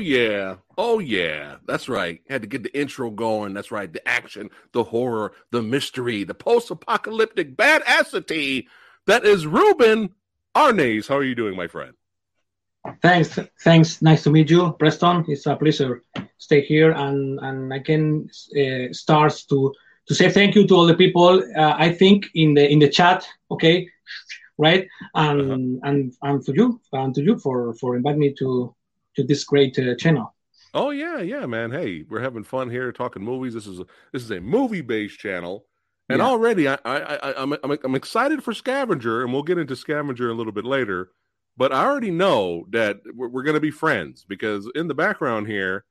Yeah. Oh yeah. That's right. Had to get the intro going. That's right. The action, the horror, the mystery, the post-apocalyptic badassity. That is Ruben Arnaiz. How are you doing, my friend? Thanks. Thanks. Nice to meet you, Preston. It's a pleasure. Stay here, and and I can uh, start to to say thank you to all the people. Uh, I think in the in the chat. Okay, right? And uh-huh. and and to you and to you for for inviting me to to this great uh, channel. Oh yeah, yeah, man. Hey, we're having fun here talking movies. This is a this is a movie based channel, and yeah. already I I, I I'm, I'm I'm excited for Scavenger, and we'll get into Scavenger a little bit later. But I already know that we're, we're going to be friends because in the background here,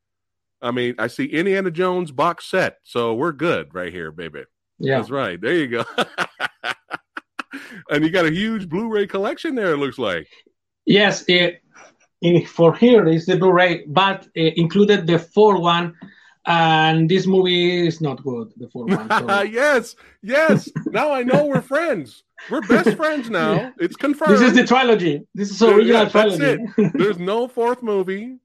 I mean, I see Indiana Jones box set, so we're good right here, baby. Yeah, that's right. There you go. and you got a huge Blu-ray collection there. It looks like. Yes, it, in, for here is the Blu-ray, but uh, included the four one, and this movie is not good. The four one. yes, yes. now I know we're friends. We're best friends now. It's confirmed. This is the trilogy. This is the original yeah, trilogy. There's no fourth movie.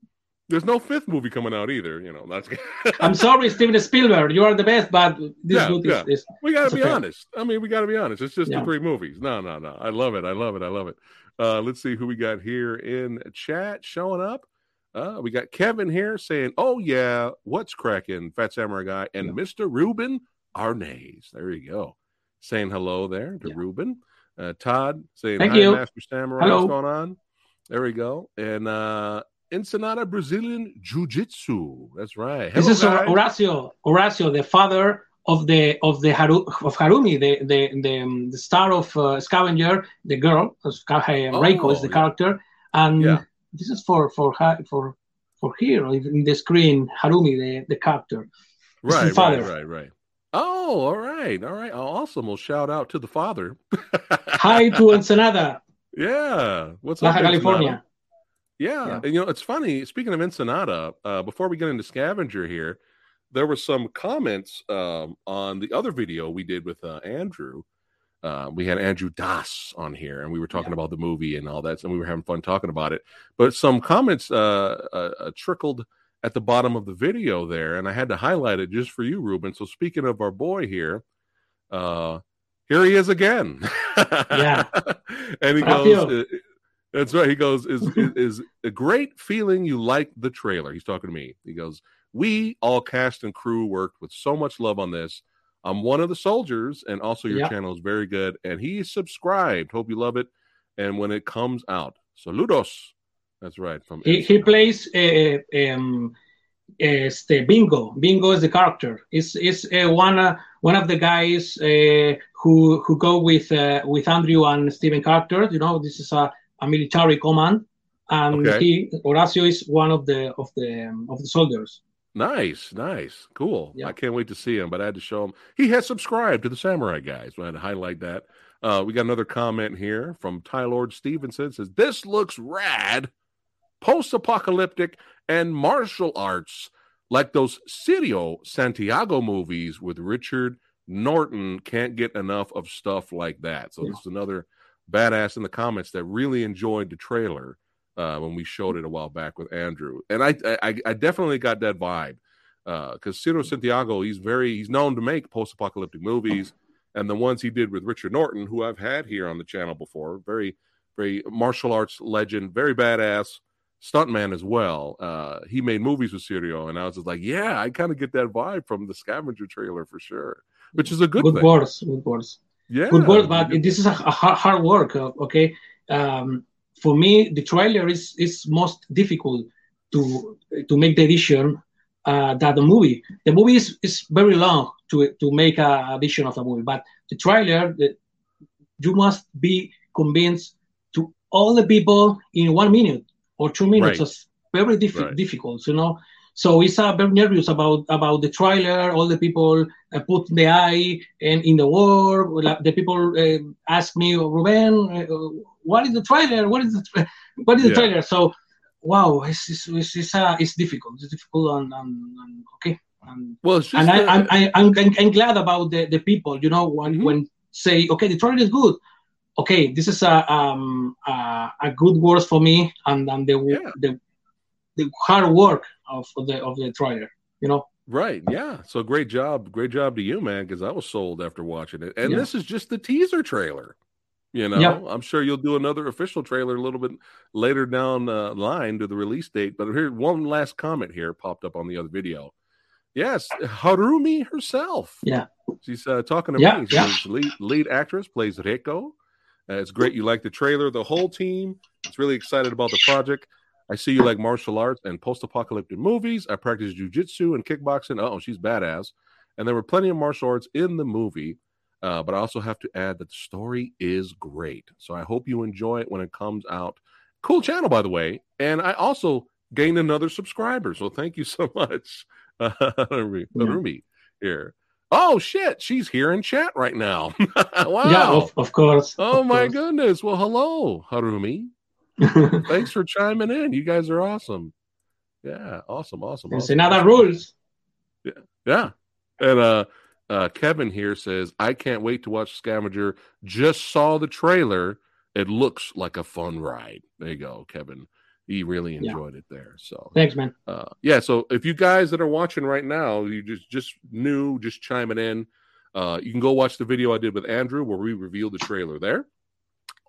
There's no fifth movie coming out either. You know, that's. I'm sorry, Steven Spielberg. You are the best, but this yeah, movie yeah. Is, is, we got to be honest. I mean, we got to be honest. It's just yeah. the three movies. No, no, no. I love it. I love it. I love it. Uh, let's see who we got here in chat showing up. Uh, we got Kevin here saying, "Oh yeah, what's cracking, Fat Samurai guy?" And Mr. Ruben Arnaiz. There you go, saying hello there to Ruben. Uh, Todd saying, Thank "Hi, you. Master Samurai. Hello. What's going on?" There we go. And uh, Ensenada Brazilian Jiu Jitsu. That's right. Hello, this is guys. Horacio. Horacio, the father of the of the Haru, of Harumi, the the the, um, the star of uh, Scavenger, the girl. Uh, Reiko is the yeah. character, and yeah. this is for for for for here in the screen. Harumi, the the character. Right, right, right, right. Oh, all right, all right. Awesome. Well, shout out to the father. Hi to Ensenada. Yeah. What's Baja up, California? Ensenada? Yeah. yeah. And, you know, it's funny. Speaking of Ensenada, uh, before we get into Scavenger here, there were some comments um, on the other video we did with uh, Andrew. Uh, we had Andrew Dasz on here, and we were talking yeah. about the movie and all that, and we were having fun talking about it. But some comments uh, uh, uh, trickled at the bottom of the video there, and I had to highlight it just for you, Ruben. So speaking of our boy here, uh, here he is again. yeah, and he goes. That's right. He goes, is, is, a great feeling you like the trailer. He's talking to me. He goes, We all cast and crew worked with so much love on this. I'm one of the soldiers, and also your channel is very good. And he's subscribed. Hope you love it. And when it comes out, saludos. That's right. From he, he plays uh, um, este Bingo. Bingo is the character. Is is uh, one uh, one of the guys uh, who who go with uh, with Andrew and Stephen character. You know, this is a a military command, and okay. he Horacio is one of the of the um, of the soldiers. Nice, nice, cool. Yeah. I can't wait to see him, but I had to show him he has subscribed to the Samurai Guys. So I had to highlight that. Uh, we got another comment here from Ty Lord Stevenson says this looks rad, post-apocalyptic and martial arts like those Cirio Santiago movies with Richard Norton. Can't get enough of stuff like that. So yeah. this is another badass in the comments that really enjoyed the trailer uh, when we showed it a while back with Andrew, and I I, I definitely got that vibe because uh, Cirio Santiago he's very he's known to make post-apocalyptic movies, and the ones he did with Richard Norton, who I've had here on the channel before, very very martial arts legend, very badass stuntman as well. Uh, he made movies with Cirio, and I was just like, yeah, I kind of get that vibe from the Scavenger trailer for sure, which is a good, good thing. words, good words yeah good work but this is a, hard work uh, okay um, for me the trailer is is most difficult to to make the edition uh, that the movie. The movie is, is very long to to make a, vision of a movie, but the trailer, the, you must be convinced to all the people in one minute or two minutes. Right. It's very diff- right. difficult, you know. So it's uh, very nervous about about the trailer. All the people uh, put the eye and in the world. The people uh, ask me, Ruben, uh, what is the trailer? What is the tra- what is the yeah. trailer? So wow, it's it's it's, it's, uh, it's difficult. It's difficult and, and, and okay. And, well, and I, am I, I'm, I'm, I'm glad about the, the people. You know, when mm-hmm. when say okay, the trailer is good. Okay, this is a um a, a good word for me, and and the yeah. the the hard work of, the of the trailer. You know. Right. Yeah. So great job. Great job to you, man, because I was sold after watching it. And yeah. this is just the teaser trailer. You know, yep. I'm sure you'll do another official trailer a little bit later down the line to the release date. But here, one last comment here popped up on the other video. Yes, Harumi herself. Yeah, she's uh, talking to yeah, me. She's yeah. lead, lead actress, plays Reiko. Uh, it's great. You like the trailer. The whole team It's really excited about the project. I see you like martial arts and post-apocalyptic movies. I practice jujitsu and kickboxing. Oh, she's badass. And there were plenty of martial arts in the movie. Uh, but I also have to add that the story is great. So I hope you enjoy it when it comes out. Cool channel, by the way. And I also gained another subscriber. So thank you so much, uh, Harumi, here. Oh shit, she's here in chat right now. wow. Yeah, of, of course. Oh of my course. goodness. Well, hello, Harumi. Thanks for chiming in. You guys are awesome. Yeah, awesome, awesome. Awesome. another rules. Yeah, yeah. And uh uh, Kevin here says, I can't wait to watch Scavenger. Just saw the trailer. It looks like a fun ride. There you go, Kevin. He really enjoyed yeah. it there. So thanks, man. Uh, yeah. So if you guys that are watching right now, you just just new, just chiming in, uh, you can go watch the video I did with Andrew where we revealed the trailer there.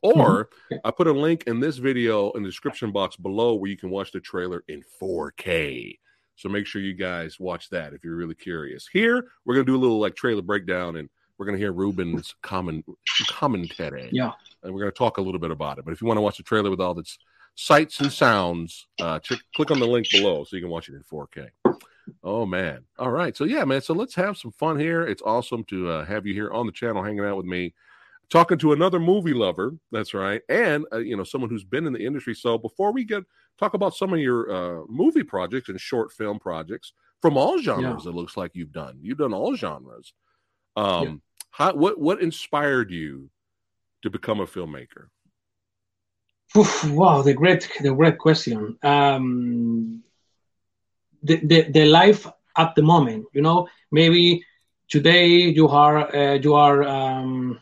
Or mm-hmm. I put a link in this video in the description box below where you can watch the trailer in 4K. So make sure you guys watch that if you're really curious. Here, we're gonna do a little like trailer breakdown and we're gonna hear Ruben's common commentary. Yeah. And we're gonna talk a little bit about it. But if you want to watch the trailer with all its sights and sounds, uh ch- click on the link below so you can watch it in 4K. Oh man. All right. So yeah, man. So let's have some fun here. It's awesome to uh, have you here on the channel hanging out with me talking to another movie lover. That's right, and uh, you know someone who's been in the industry. So before we get talk about some of your uh, movie projects and short film projects from all genres, yeah. it looks like you've done. You've done all genres. Um, yeah. how, what what inspired you to become a filmmaker? Oof, wow, the great the great question. Um, the, the the life at the moment, you know, maybe today you are uh, you are um,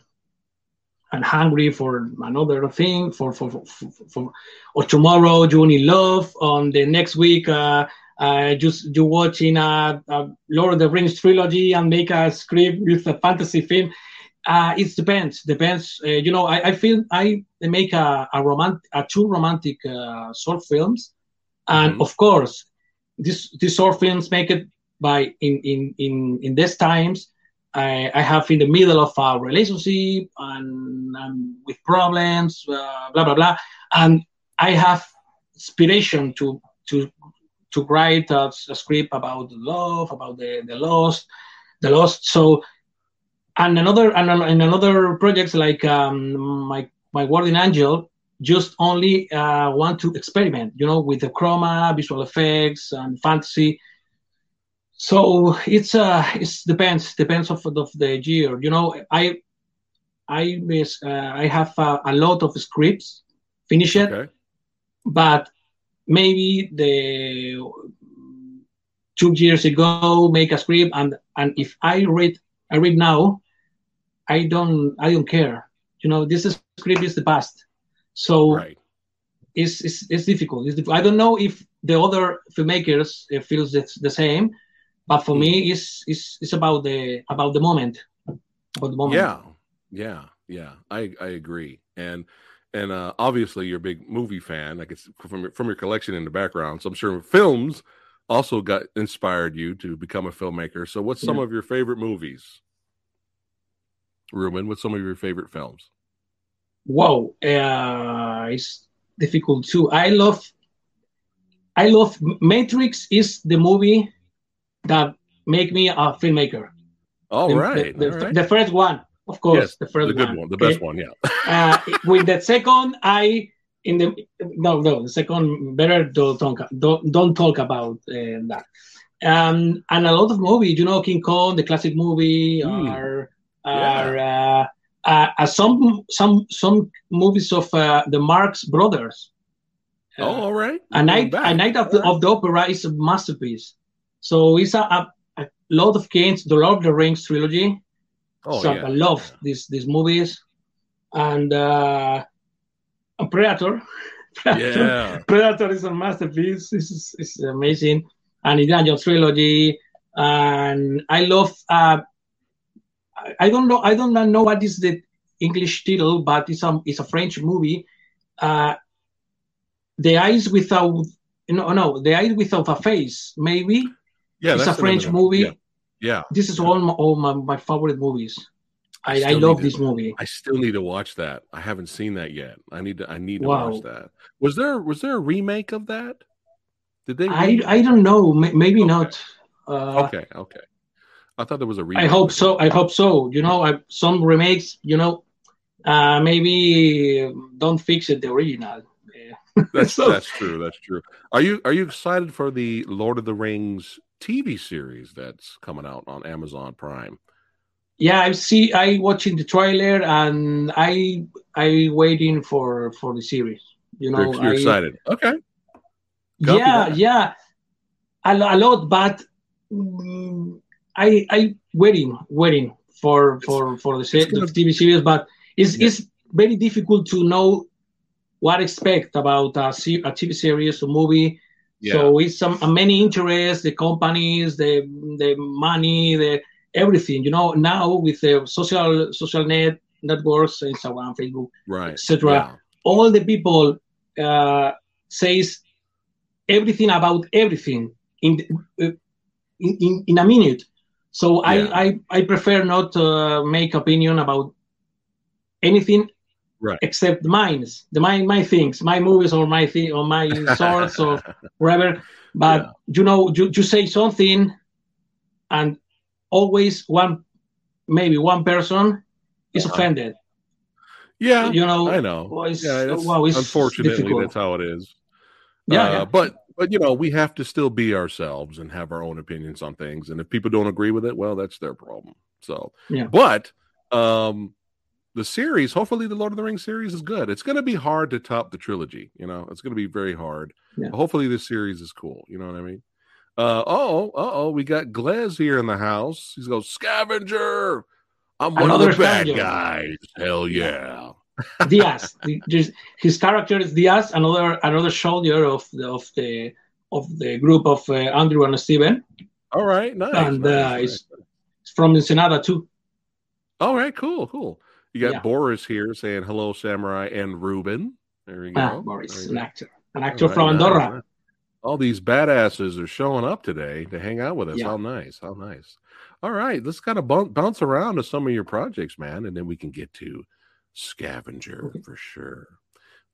and hungry for another thing for for, for, for or tomorrow you need love on the next week uh, uh, just you watching a, a, Lord of the Rings trilogy and make a script with a fantasy film. Uh, it depends. Depends. Uh, you know, I, I, feel I make a, a romantic, a two romantic uh, short films, and mm-hmm. of course, this these short films make it by in in in in these times I, I have in the middle of a relationship and I'm with problems, uh, blah blah blah, and I have inspiration to to to write a, a script about love, about the the lost, the lost. So, and another and, and another projects like um, my my guardian angel just only uh, want to experiment, you know, with the chroma, visual effects, and fantasy so it's uh it depends depends of, of the year. You know i i miss uh, i have uh, a lot of scripts finished okay. but maybe the two years ago make a script and and if i read i read now i don't i don't care. You know this is, script is the past. So right. it's, it's it's difficult. It's i don't know if the other filmmakers uh, feels it's the same but for me it's it's it's about the about the moment. About the moment. Yeah. Yeah. Yeah. I i agree. And and uh, obviously you're a big movie fan. Like it's from your, from your collection in the background. So i'm sure films also got inspired you to become a filmmaker. So what's some yeah. of your favorite movies? Ruben what's some of your favorite films? Whoa uh, it's difficult too. I love i love matrix is the movie that make me a filmmaker. All the, right, the, the, right. the first one, of course, yes, the first the good one, one, the okay? best one. Yeah. uh, with the second, I in the no no the second better don't talk don't don't talk about uh, that. Um, and a lot of movies, you know, King Kong, the classic movie, Mm. are are uh, uh, uh, some some some movies of uh, the Marx Brothers. Oh, all right. a night a night of the, All right. of the opera is a masterpiece. So it's a, a, a lot of games. The Lord of the Rings trilogy. Oh, so yeah. I love these these movies, and uh, a Predator. Predator. Yeah. Predator is a masterpiece. This is it's amazing. And Indiana Jones trilogy, and I love. Uh, I- I don't know. I don't know what is the English title, but it's a it's a French movie. Uh, the eyes without no no the eyes without a face maybe Yeah. it's a French movie. Yeah. yeah. This is all my, all my, my favorite movies. I I, I love need to- this movie. I still need to watch that. I haven't seen that yet. I need to. I need to Wow. watch that. Was there was there a remake of that? Did they? I, I don't know. Maybe Okay. not. Uh, okay. Okay. I thought there was a remake. I hope so. I hope so. You know, I, some remakes. You know, uh, maybe don't fix it the original. That's So- that's true. That's true. Are you are you excited for the Lord of the Rings TV series that's coming out on Amazon Prime? yeah, I see. I watching the trailer and I I waiting for for the series. You know, you're, you're I, excited. Okay. Copy yeah, that. yeah, a, a lot, but mm, I I waiting waiting for for for the, se- gonna- the TV series, but it's Yeah. it's very difficult to know what expect about a, a TV series or movie. Yeah. So it's some uh, many interests, the companies, the the money, the everything. You know, now with the social social net networks, Instagram, Facebook, right. etc all the people uh, says everything about everything in, uh, in, in a minute. So Yeah. I, I I prefer not to make opinion about anything Right. except mine, the my my things, my movies or my thing or my sorts or whatever. But Yeah. you know, you, you say something, and always one, maybe one person is Uh-huh. offended. Yeah. You know, I know. well, it's- yeah, that's, wow, it's unfortunately, difficult. that's how it is. Yeah, Uh, yeah. But but you know, we have to still be ourselves and have our own opinions on things. And if people don't agree with it, well, that's their problem. So Yeah. But um the series, hopefully the Lord of the Rings series is good. It's gonna be hard to top the trilogy, you know, it's gonna be very hard. Yeah. Hopefully this series is cool. You know what I mean? Uh oh, uh oh, we got Glez here in the house. He's goes, Scavenger. I'm one Another of the bad scavenger. guys. Hell yeah. Diaz. The- his character is Diaz, another another soldier of the of the of the group of uh, Andrew and Steven. All right, nice. And, nice, uh, nice. it's- It's from Ensenada too. All right, cool, cool. You got Yeah. Boris here saying hello, Samurai, and Ruben. There you go. Ah, Boris, an actor, an actor All from Andorra. All these badasses are showing up today to hang out with us. Yeah. How nice. How nice. All right, let's kind of bounce, bounce around to some of your projects, man, and then we can get to Scavenger Okay. for sure.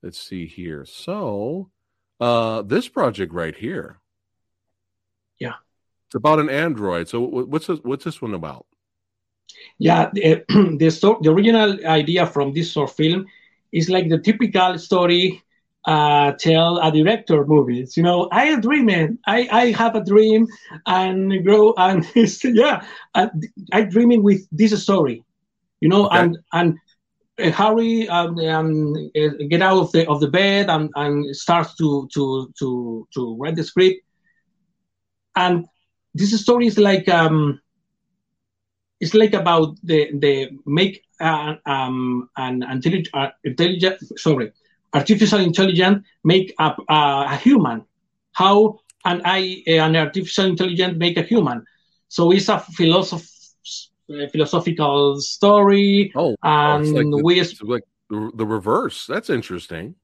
Let's see here. So, uh this project right here. Yeah. It's about an android. So what's this, what's this one about? Yeah, the the, the original idea from this short film is like the typical story uh, tell a director movies. You know, I am dreaming. I, I have a dream and grow and yeah, I, I dreaming with this story. You know, Okay. and and uh, Harry um, um, uh, get out of the of the bed and, and starts to to to to write the script. And this story is like um, it's like about the the make uh, um an intelligent uh, intelligent sorry artificial intelligence make up uh, a human how an I an artificial intelligence make a human so it's a philosoph- uh, philosophical story Oh, and it's like the, we it's like the, the reverse. That's interesting.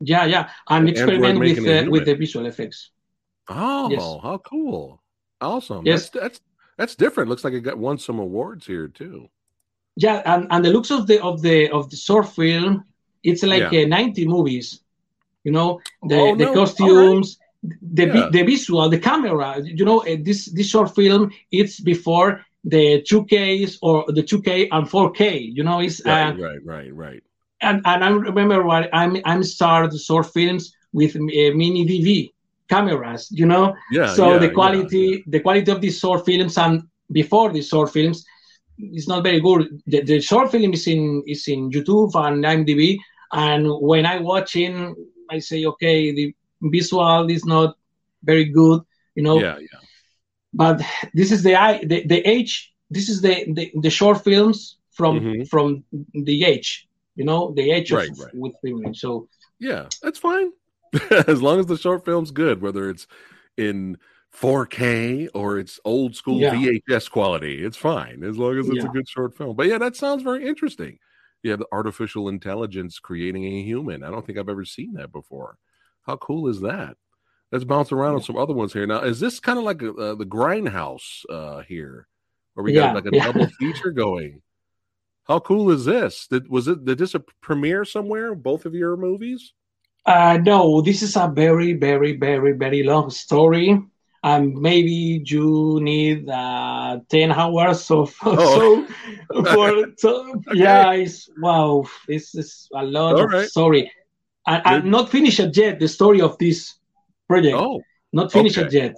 yeah yeah and The android experiment with uh, with the visual effects Oh, Yes. how cool! Awesome. Yes. That's that's that's different. Looks like it got won some awards here too. yeah and, and the looks of the of the of the short film it's like Yeah. uh, 90 movies you know the, Oh, the no. costumes the yeah. the visual, the camera. You know, uh, this this short film it's before the 2Ks or the 2K and 4K. You know, it's right, uh, right, right, right. And and I remember what I'm I'm started short films with uh, mini DV cameras. You know, yeah. So yeah, the quality yeah, the quality of these short films and before these short films is not very good. The, the short film is in is in YouTube and IMDb, and when I watching, I say okay, the visual is not very good. You know. Yeah, yeah but this is the the, the age this is the, the, the short films from mm-hmm. from the age you know the age right, of right. with women so yeah that's fine as long as the short film's good whether it's in 4k or it's old school yeah. vhs quality it's fine as long as it's yeah. a good short film but yeah that sounds very interesting you have the artificial intelligence creating a human i don't think i've ever seen that before how cool is that Let's bounce around on some other ones here. Now, is this kind of like a, uh, the Grindhouse uh, here, where we yeah, got like a yeah. double feature going? How cool is this? Did was it did this a premiere somewhere? Both of your movies? Uh, no, this is a very, very, very, very long story. And maybe you need uh, 10 hours of oh. so for so okay. yeah it's wow it's, it's a lot All of right. story I, I'm not finished yet the story of this project. Oh, not finished okay. yet.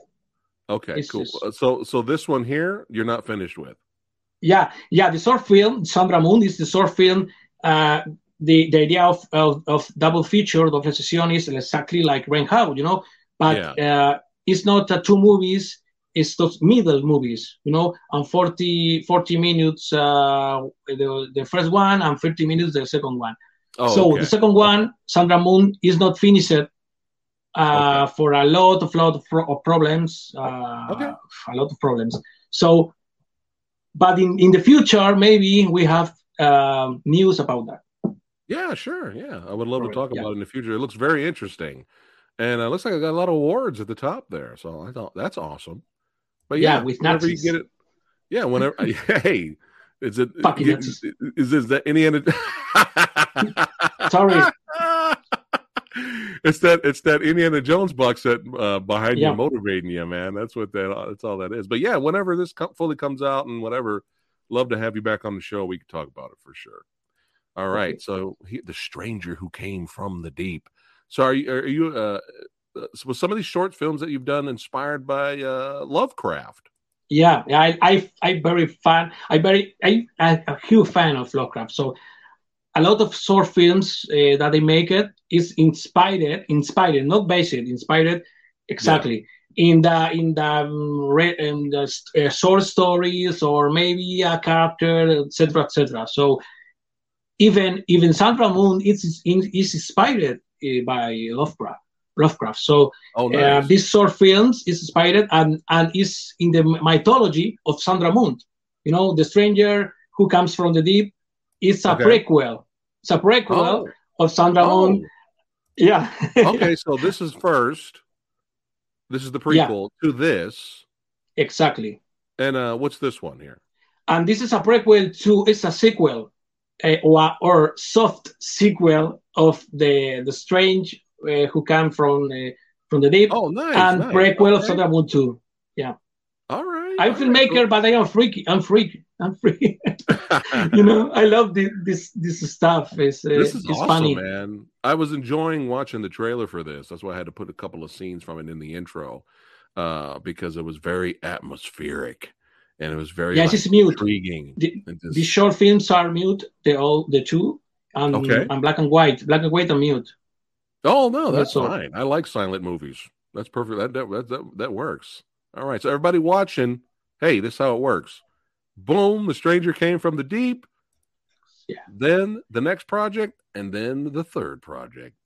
Okay, it's cool. Just... Uh, so, so this one here, you're not finished with. Yeah, yeah. The short film, Sandra Moon, is the short film. Uh, the the idea of, of, of double feature of session is exactly like Grindhouse, you know, but yeah. uh, it's not uh, two movies. It's those middle movies, you know, and 40, 40 minutes uh, the, the first one and 30 minutes the second one. Oh, so okay. the second one, Sandra Moon, is not finished uh, okay. for a lot of lot of, pro- of problems. Uh, okay. A lot of problems. So, but in, in the future, maybe we have uh, news about that. Yeah, sure. Yeah, I would love to talk yeah. about it in the future. It looks very interesting, and it looks like I got a lot of awards at the top there. So I thought that's awesome. But yeah, yeah with whenever Nazis. you get it, yeah, whenever hey, is it Fucking it is, is, is that any? Sorry. it's that it's that Indiana Jones box set uh, behind yeah. you, motivating you, man. That's what that that's all that is. But yeah, whenever this com- fully comes out and whatever, love to have you back on the show. We can talk about it for sure. All right, so he, the stranger who came from the deep. So are you are you uh, uh was some of these short films that you've done inspired by uh, Lovecraft? Yeah, I I I very fan. I very I I'm a huge fan of Lovecraft. So a lot of short films uh, that they make it is inspired, inspired, not based, inspired exactly yeah. in the in the um, in the uh, short stories or maybe a character, etc., etc. So even even Sandra Moon is is inspired uh, by Lovecraft. Lovecraft. So oh, uh, nice. uh, this short films is inspired and and is in the mythology of Sandra Moon. You know, the stranger who comes from the deep it's a okay. prequel. It's a prequel oh. of Sandra oh. Yeah. okay, so this is first. This is the prequel yeah. to this. Exactly. And uh, what's this one here? And this is a prequel to. It's a sequel, uh, or, or soft sequel of the the strange uh, who come from the from the deep. Oh, nice. And nice. prequel okay. of Sandra Moon 2. Yeah. All right. I'm all filmmaker, right. but I am freaky. I'm freaky. I'm free. you know, I love this this this stuff. It's, uh, this is it's awesome, funny. man. I was enjoying watching the trailer for this. That's why I had to put a couple of scenes from it in the intro, uh, because it was very atmospheric and it was very yeah, like, it's mute. intriguing. The, just... the short films are mute. They all the two, and okay. and black and white, black and white and mute. Oh no, that's, that's fine. All. I like silent movies. That's perfect. That that, that that works. All right, so everybody watching, hey, this is how it works boom, the stranger came from the deep. Yeah. Then the next project, and then the third project,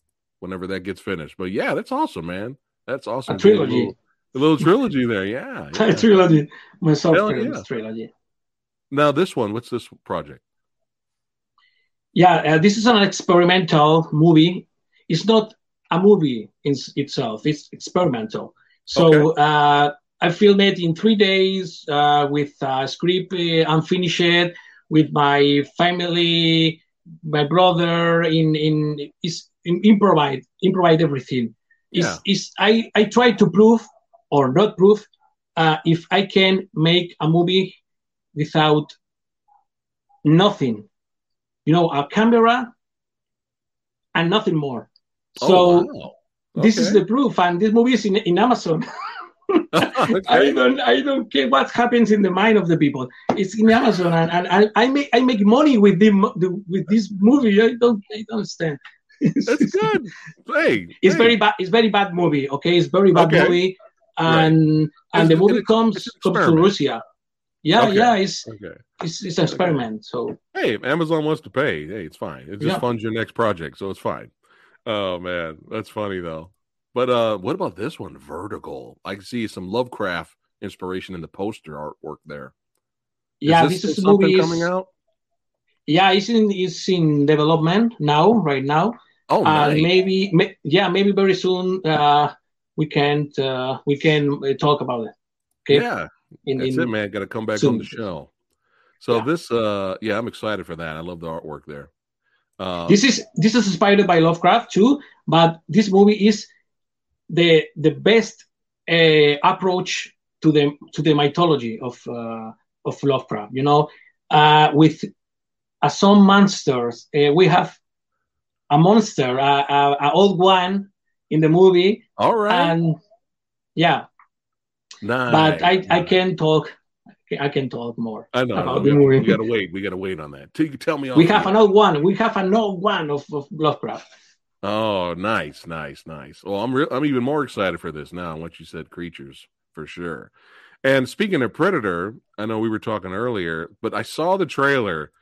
whenever that gets finished. But yeah, that's awesome, man. That's awesome. A trilogy. Little, a little trilogy there. Yeah. yeah. trilogy. Myself yeah. trilogy. Now this one, what's this project? Yeah, uh, this is an experimental movie. It's not a movie in itself. It's experimental. So okay. uh, I filmed it in three days uh, with a script uh, unfinished with my family, my brother in in is in improvise improvise everything. Is yeah. is I I try to prove or not proof uh, if I can make a movie without nothing, you know, a camera and nothing more. Oh, so wow. okay. this is the proof, and this movie is in, in Amazon. okay. I don't I don't care what happens in the mind of the people. It's in Amazon, and, and I, I make I make money with the, the with this movie. I don't I don't understand. That's good. Hey, it's hey. very bad. It's very bad movie. Okay, it's very bad okay. movie, and right. and the movie comes comes to Russia. Yeah, okay. yeah, it's okay. it's it's an experiment. So hey, Amazon wants to pay. Hey, it's fine. It just yeah. funds your next project, so it's fine. Oh man, that's funny though. But uh, what about this one, Vertical? I can see some Lovecraft inspiration in the poster artwork there. Is yeah, this, this is movie coming out. Yeah, it's in it's in development now, right now. Oh, uh, maybe may, yeah, maybe very soon uh, we can't uh, we can uh, talk about it. Okay. Yeah, in, that's in, it, man. Got to come back soon. on the show. So yeah. this, uh, yeah, I'm excited for that. I love the artwork there. Uh, this is this is inspired by Lovecraft too, but this movie is the the best uh, approach to the to the mythology of uh, of Lovecraft. You know, uh, with uh, some monsters, uh, we have a monster, uh, uh, an old one in the movie. All right, and yeah, nice. but I I can talk. I can talk more. I know. About we, the movie. we gotta wait. We gotta wait on that. Tell, tell me. We have another one. We have another one of, of Lovecraft. Oh, nice, nice, nice. Well, I'm re- I'm even more excited for this now. Once you said creatures, for sure. And speaking of Predator, I know we were talking earlier, but I saw the trailer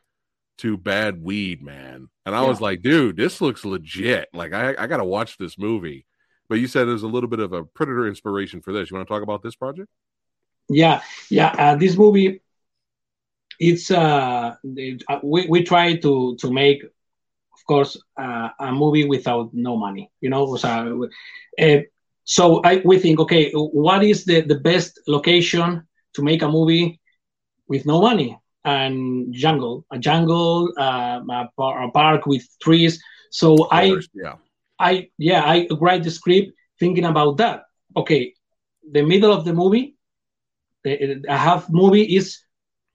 to Bad Weed, man, and I yeah. was like, dude, this looks legit. Like, I I got to watch this movie. But you said there's a little bit of a Predator inspiration for this. You want to talk about this project? Yeah, yeah. Uh, this movie, it's uh, uh we we try to to make of course, uh, a movie without no money. You know, so, uh, so I, we think, okay, what is the, the best location to make a movie with no money? And jungle, a jungle, uh, a, a, park with trees. So I, yeah, I, yeah, I write the script thinking about that. Okay, the middle of the movie, the, a half movie is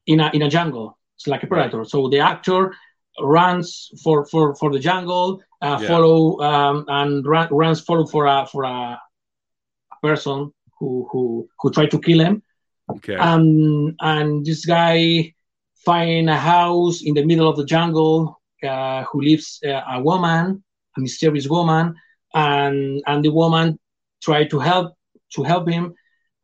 in a in a jungle. It's like a predator. Right. So the actor runs for for for the jungle, uh, yeah. follow um, and run, runs follow for a for a person who who who tried to kill him. Okay. And and this guy find a house in the middle of the jungle uh, who lives uh, a woman, a mysterious woman, and and the woman try to help to help him.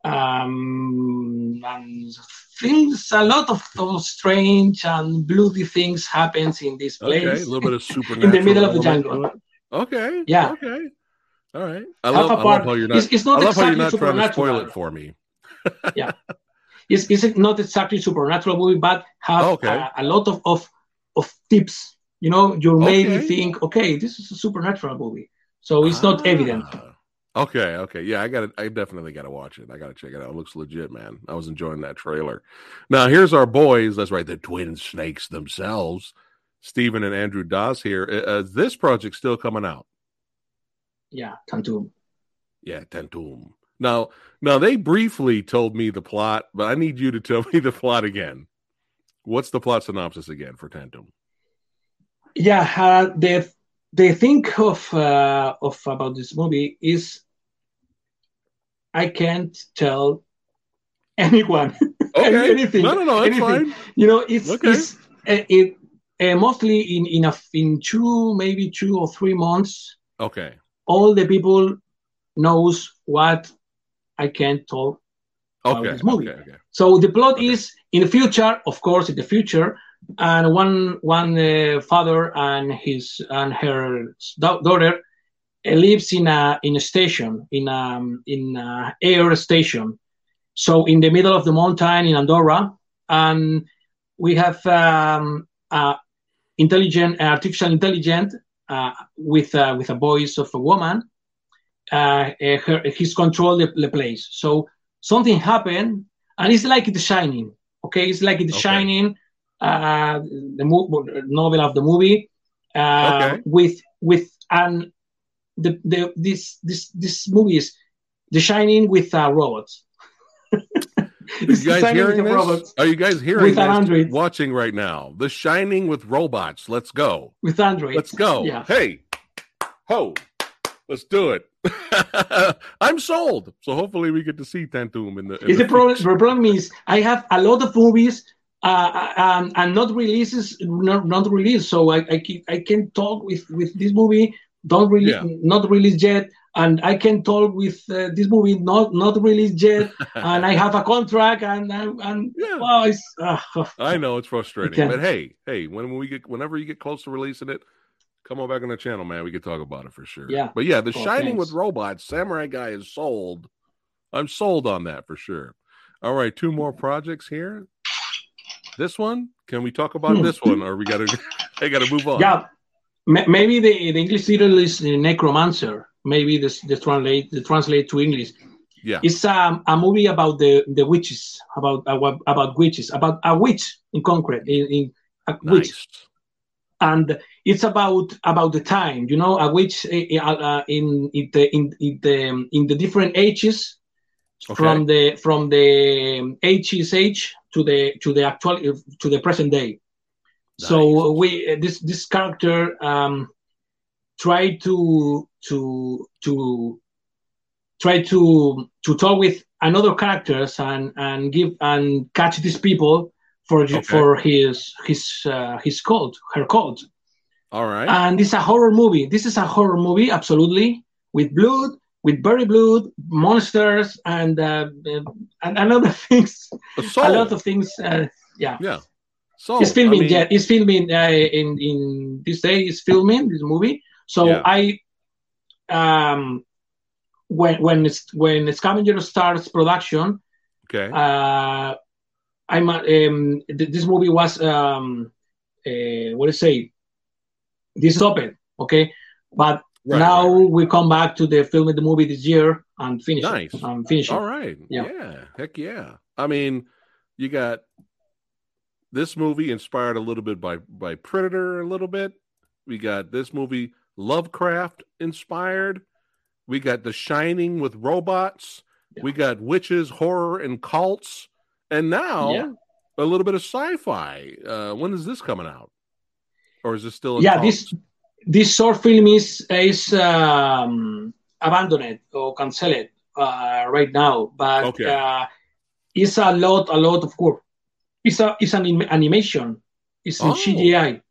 Um, and things, a lot of, those strange and bloody things happens in this place. Okay, a little bit of supernatural. in the middle of the jungle. Okay. Yeah. Okay. All right. I love, I love how you're not. It's, it's not I love exactly how you're not trying to spoil it for me. yeah. It's, it's not exactly supernatural movie, but have okay. a, a, lot of, of of tips. You know, you maybe okay. think, okay, this is a supernatural movie, so it's ah. not evident. Okay, okay. Yeah, I got it. I definitely got to watch it. I got to check it out. It looks legit, man. I was enjoying that trailer. Now, here's our boys. That's right, the twin snakes themselves, Stephen and Andrew Dasz here. Uh, this project still coming out? Yeah, Tantum. Yeah, Tantum. Now, now they briefly told me the plot, but I need you to tell me the plot again. What's the plot synopsis again for Tantum? Yeah, uh, the the thing of uh, of about this movie is I can't tell anyone okay. anything. No, no, no, that's anything. fine. You know, it's, okay. it's uh, it uh, mostly in in a in two maybe two or three months. Okay. All the people knows what I can't talk okay. about this movie. Okay, okay. So the plot is in the future, of course, in the future, and one one uh, father and his and her daughter lives in a in a station in a um, in a air station so in the middle of the mountain in andorra and we have um, uh, intelligent artificial intelligence uh, with uh, with a voice of a woman uh, her, he's control the, the, place so something happened and it's like the shining okay it's like the okay. shining uh, the mo- novel of the movie uh, okay. with with an the, the this this this movie is The Shining with uh, robots. Are you guys hearing this? Robots Are you guys hearing with this? Android. Watching right now, The Shining with robots. Let's go with Android. Let's go. Yeah. Hey, ho, let's do it. I'm sold. So hopefully we get to see Tantum in the. In the, the problem. The problem is I have a lot of movies uh, um, and not releases, not, not released. So I, I, can, I can talk with, with this movie, don't release, yeah. not released yet, and I can talk with uh, this movie, not not released yet, and I have a contract, and and, and yeah. well, it's. Uh, I know it's frustrating, but hey, hey, when we get, whenever you get close to releasing it, come on back on the channel, man. We could talk about it for sure. Yeah, but yeah, The oh, Shining thanks. with robots, Samurai Guy is sold. I'm sold on that for sure. All right, two more projects here. This one? Can we talk about hmm. this one, or we got to? I got to move on. Yeah, maybe the, the English title is Necromancer. Maybe this the translate the translate to English. Yeah, it's um, a movie about the the witches, about uh, about witches, about a witch in concrete, in, in a nice. witch, and it's about about the time, you know, at which uh, uh, in in the in, in the in the different ages okay. from the from the ages age to the to the actual to the present day. Nice. So we this this character um, try to to to try to to talk with another characters and and give and catch these people for okay. for his his uh, his cult her cult. All right. And it's a horror movie. This is a horror movie, absolutely, with blood, with very blood, monsters, and uh, and, and other things. A lot of things. Uh, yeah. Yeah. So it's filming. I mean, yeah, it's filming uh, in in this day. It's filming this movie. So yeah. I, um, when when it's, when Scavenger starts production, okay. Uh, I'm um, this movie was um, uh, what do you say? This open, okay, but Right, now right, we come back to the film the movie this year and finish nice. it. Um, finish All right. Yeah. yeah. Heck yeah. I mean, you got this movie inspired a little bit by by Predator a little bit. We got this movie Lovecraft inspired. We got The Shining with robots. Yeah. We got witches, horror, and cults. And now yeah. a little bit of sci-fi. Uh, when is this coming out? Or is this still? yeah, this this short film is is um, abandoned or canceled uh, right now, but okay. uh, it's a lot, a lot of course. It's a it's an animation. It's in oh. CGI,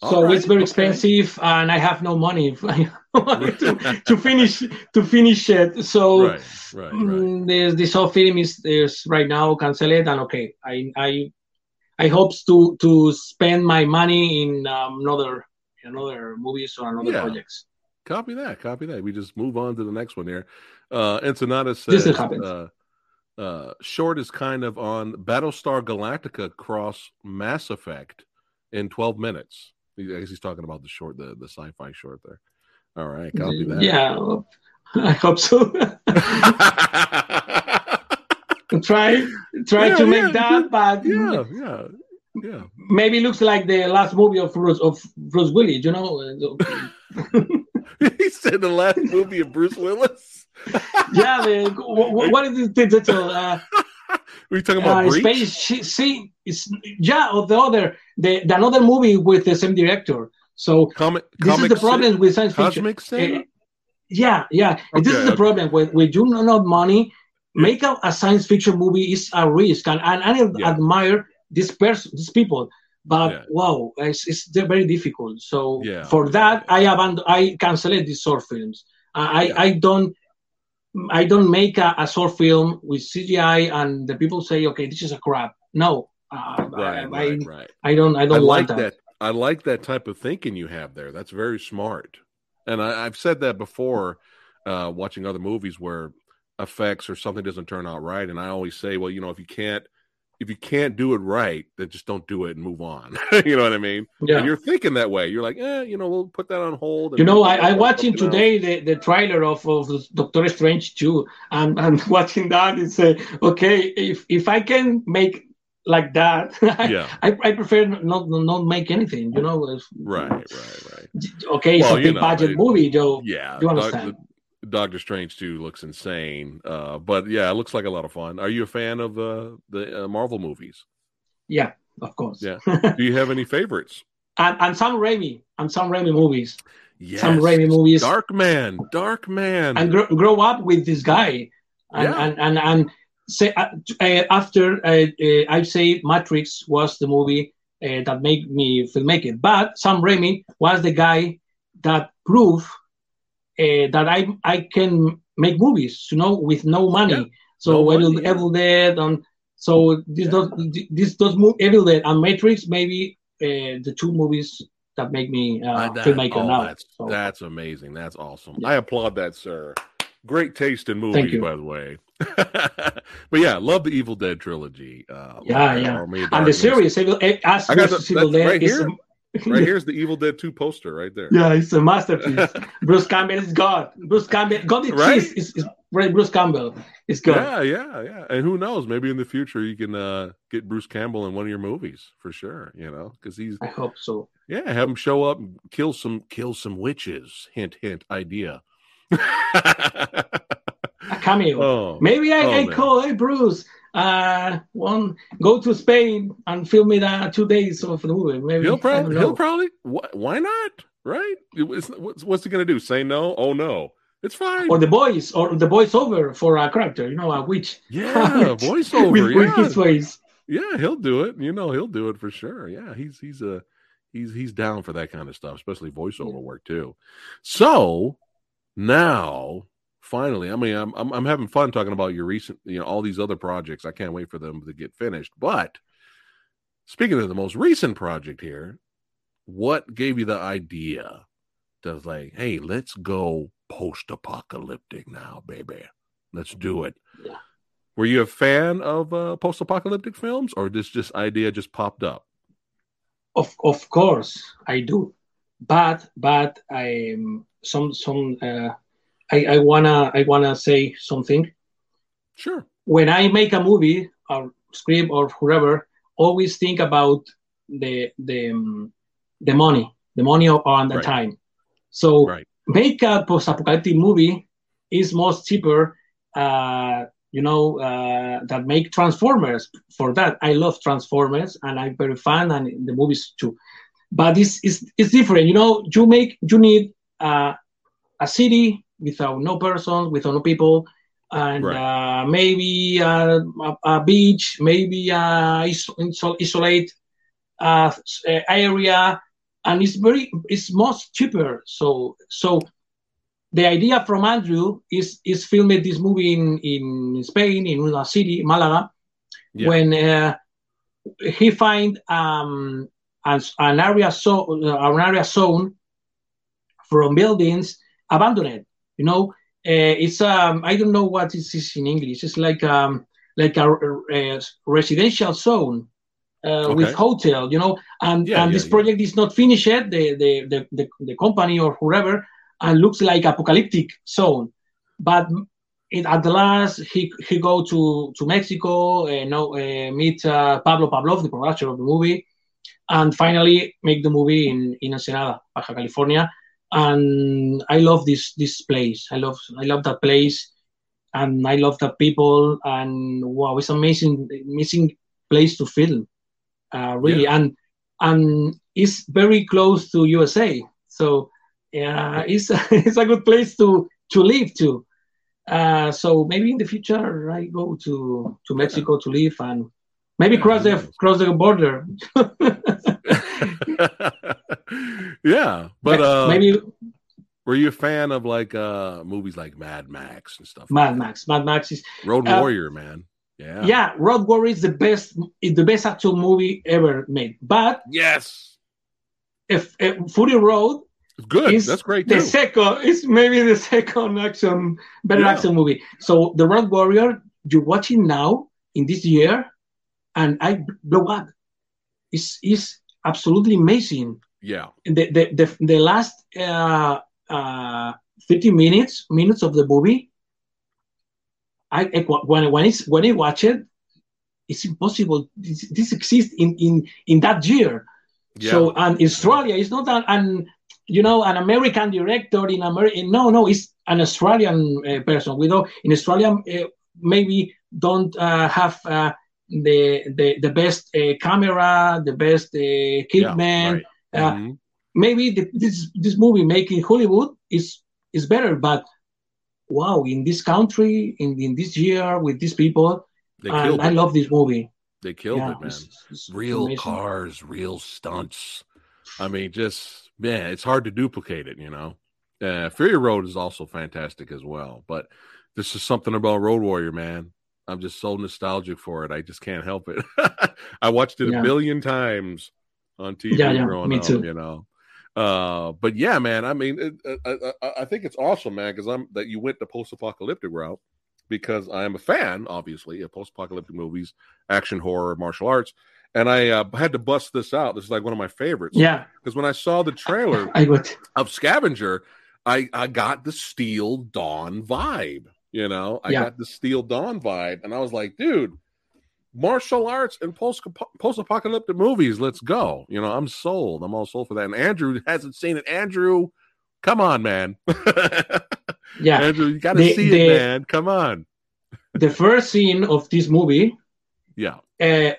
so right. it's very okay. expensive, and I have no money to, to finish to finish it. So right. Right. Mm, this this whole film is is right now canceled, and okay, I I I hope to to spend my money in um, another another movies or another yeah. projects. Copy that. Copy that. We just move on to the next one here. Uh, Ensenada says, uh, uh, short is kind of on Battlestar Galactica cross Mass Effect in 12 minutes. I guess he's talking about the short, the, the sci-fi short there. All right, copy that. Yeah, I hope so. try try yeah, to make yeah, that, but yeah, yeah yeah. Maybe looks like the last movie of Bruce of Bruce Willis, you know. he said the last movie of Bruce Willis. yeah, the, what, what is the title? Uh, You talking about uh, Space? See, it's yeah, or the other, the, the another movie with the same director. So Comic, this is the problem with science fiction. Uh, yeah, yeah. Okay, this is the problem when when you don't have money. Make a, a, science fiction movie is a risk, and, and I yeah. admire this person, these people. But yeah. wow, it's, it's very difficult. So yeah. for that, I abandon, I cancel these short films. I, yeah. I don't, I don't make a, a, short film with CGI and the people say, okay, this is a crap. No, uh, right, I, right, right. I don't, I don't I like that. that. I like that type of thinking you have there. That's very smart. And I, have said that before, uh, watching other movies where effects or something doesn't turn out right. And I always say, well, you know, if you can't if you can't do it right, then just don't do it and move on. you know what I mean? Yeah. And you're thinking that way. You're like, eh, you know, we'll put that on hold. You know, I, I watching today the, the trailer of, of Doctor Strange 2 and, and watching that and say, okay, if, if I can make like that. Yeah. I, I prefer not not make anything. You know. Right, right, right. Okay, Well, it's a big know, budget it- movie, Joe. Yeah, You understand? the- Doctor Strange 2 looks insane. Uh, but yeah, it looks like a lot of fun. Are you a fan of uh, the uh, Marvel movies? Yeah, of course. Yeah. Do you have any favorites? and and Sam Raimi and Sam Raimi movies. Yes. Sam Raimi movies. Darkman. Dark Man. and grow, grow up with this guy and Yeah. and and, and say uh, uh, after uh, uh, I say Matrix was the movie uh, that made me filmmaker, but Sam Raimi was the guy that proved that I I can make movies, you know, with no money. Yeah. So No Evil, money, yeah. Evil Dead and so this Yeah. those this those move Evil Dead and Matrix maybe uh, the two movies that make me uh, Uh, that- filmmaker oh, now. That's, So, that's amazing. That's awesome. I applaud that, sir. Great taste in movies, by the way. but yeah, love the Evil Dead trilogy. Uh, Yeah, yeah. and the series Evil, eh, as I got the- Evil Dead right is here. Right here's the Evil Dead 2 poster right there. Yeah, it's a masterpiece. Bruce Campbell is God. Bruce Campbell, God the Right? cheese is, is right. Bruce Campbell is God. Yeah, yeah, yeah. And who knows? Maybe in the future you can uh, get Bruce Campbell in one of your movies for sure. You know, because he's I hope so. yeah, have him show up and kill some kill some witches. Hint, hint. Idea. A cameo. oh, Maybe I, Oh, I man. call, hey Bruce, uh, one go to Spain and film it uh, two days of the movie. Maybe he'll probably he'll probably wh- why not? Right? It was- what's what's he gonna do? Say no? Oh no, it's fine. or the voice, or the voiceover for a character. You know, a witch. yeah, voiceover. with, yeah, with his voice. Yeah, he'll do it. You know, he'll do it for sure. Yeah, he's he's a he's he's down for that kind of stuff, especially voiceover work too. So now, finally, I mean, I'm, I'm I'm having fun talking about your recent, you know, all these other projects. I can't wait for them to get finished. But speaking of the most recent project here, what gave you the idea to like, hey, let's go post-apocalyptic now, baby. Let's do it. Yeah. Were you a fan of uh, post-apocalyptic films, or this just idea just popped up? Of of course I do, but but I'm some some uh, I I wanna I wanna say something. Sure. When I make a movie or script or whoever, always think about the the um, the money, the money on the Right. time. So Right. make a post-apocalyptic movie is most cheaper. Uh, you know uh, that make Transformers. For that, I love Transformers, and I'm very fan, and the movies too. But it's it's, it's different. You know, you make you need uh, a city without no person, without no people, and Right. uh, maybe uh, a, a beach, maybe a iso- isolate uh, uh, area, and it's very it's much cheaper. So so the idea from Andrew is is filming this movie in in Spain in una city Malaga Yeah. when uh, he find um an, an area so uh, an area zone from buildings abandoned. You know, uh, it's um I don't know what it is in English. It's like um like a, a residential zone uh, with hotel. You know, and Yeah, and yeah, this yeah. project is not finished yet. The the the the, the company or whoever and looks like apocalyptic zone, but in, at the last he he go to to Mexico, uh, no, uh, meet uh, Pablo Pavlov, the producer of the movie, and finally make the movie in in Ensenada, Baja California. And I love this this place. I love I love that place, and I love the people. And wow, it's amazing, amazing place to film, uh, really. And and it's very close to USA, so yeah, it's it's a good place to to live too. Uh, so maybe in the future I go to to Mexico to live and maybe cross the cross the border. yeah, but uh, maybe were you a fan of like uh movies like Mad Max and stuff? Mad like Max. Mad Max is? Road uh, Warrior, man. Yeah. yeah. Road Warrior is the best is the best actual movie ever made. But Yes. if, if Fury Road good. That's great the too. second is maybe the second action better Yeah. action movie. So the Road Warrior you watch it now in this year, and I blow up. It's is absolutely amazing. yeah. The the the, the last uh, uh, fifty minutes minutes of the movie. I I- when when it's when I watch it, it's impossible. This, this exists in in in that year. Yeah. So and Australia is not an, an you know an American director in America. No, no, it's an Australian uh, person. We know in Australia uh, maybe don't uh, have uh, the, the the best uh, camera, the best equipment. Yeah, right. mm-hmm. Maybe the, this this movie making Hollywood is is better, but wow, in this country, in, in this year, with these people, and I love this movie. They killed yeah, it, man. It's, it's real amazing. cars, real stunts. I mean, just man, it's hard to duplicate it, you know. Uh, Fury Road is also fantastic as well, but this is something about Road Warrior, man. I'm just so nostalgic for it. I just can't help it. I watched it yeah. a billion times on TV yeah, yeah, growing me up, too. you know. Uh, but yeah, man. I mean, it, uh, I, uh, uh, I, think it's awesome, man, because I'm that you went the post-apocalyptic route because I am a fan, obviously, of post-apocalyptic movies, action, horror, martial arts, and I uh, had to bust this out. This is like one of my favorites. Yeah, because when I saw the trailer I would. of Scavenger, I I got the Steel Dawn vibe. You know, I yeah. got the Steel Dawn vibe, and I was like, dude martial arts and post post apocalyptic movies. Let's go. You know, I'm sold. I'm all sold for that. And Andrew hasn't seen it. Andrew, come on, man. yeah, Andrew, you got to see the, it, man. Come on. the first scene of this movie. Yeah. Uh,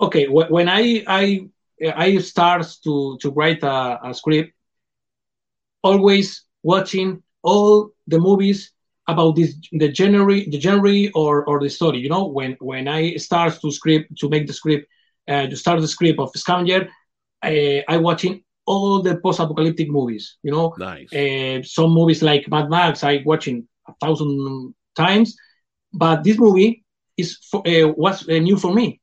okay, when I I I start to to write a, a script, always watching all the movies about this the January the January or or the story you know when when i start to script to make the script uh, to start the script of scavenger uh, i watching all the post-apocalyptic movies you know nice. uh, some movies like mad max i watching a thousand times but this movie is for, uh, was uh, new for me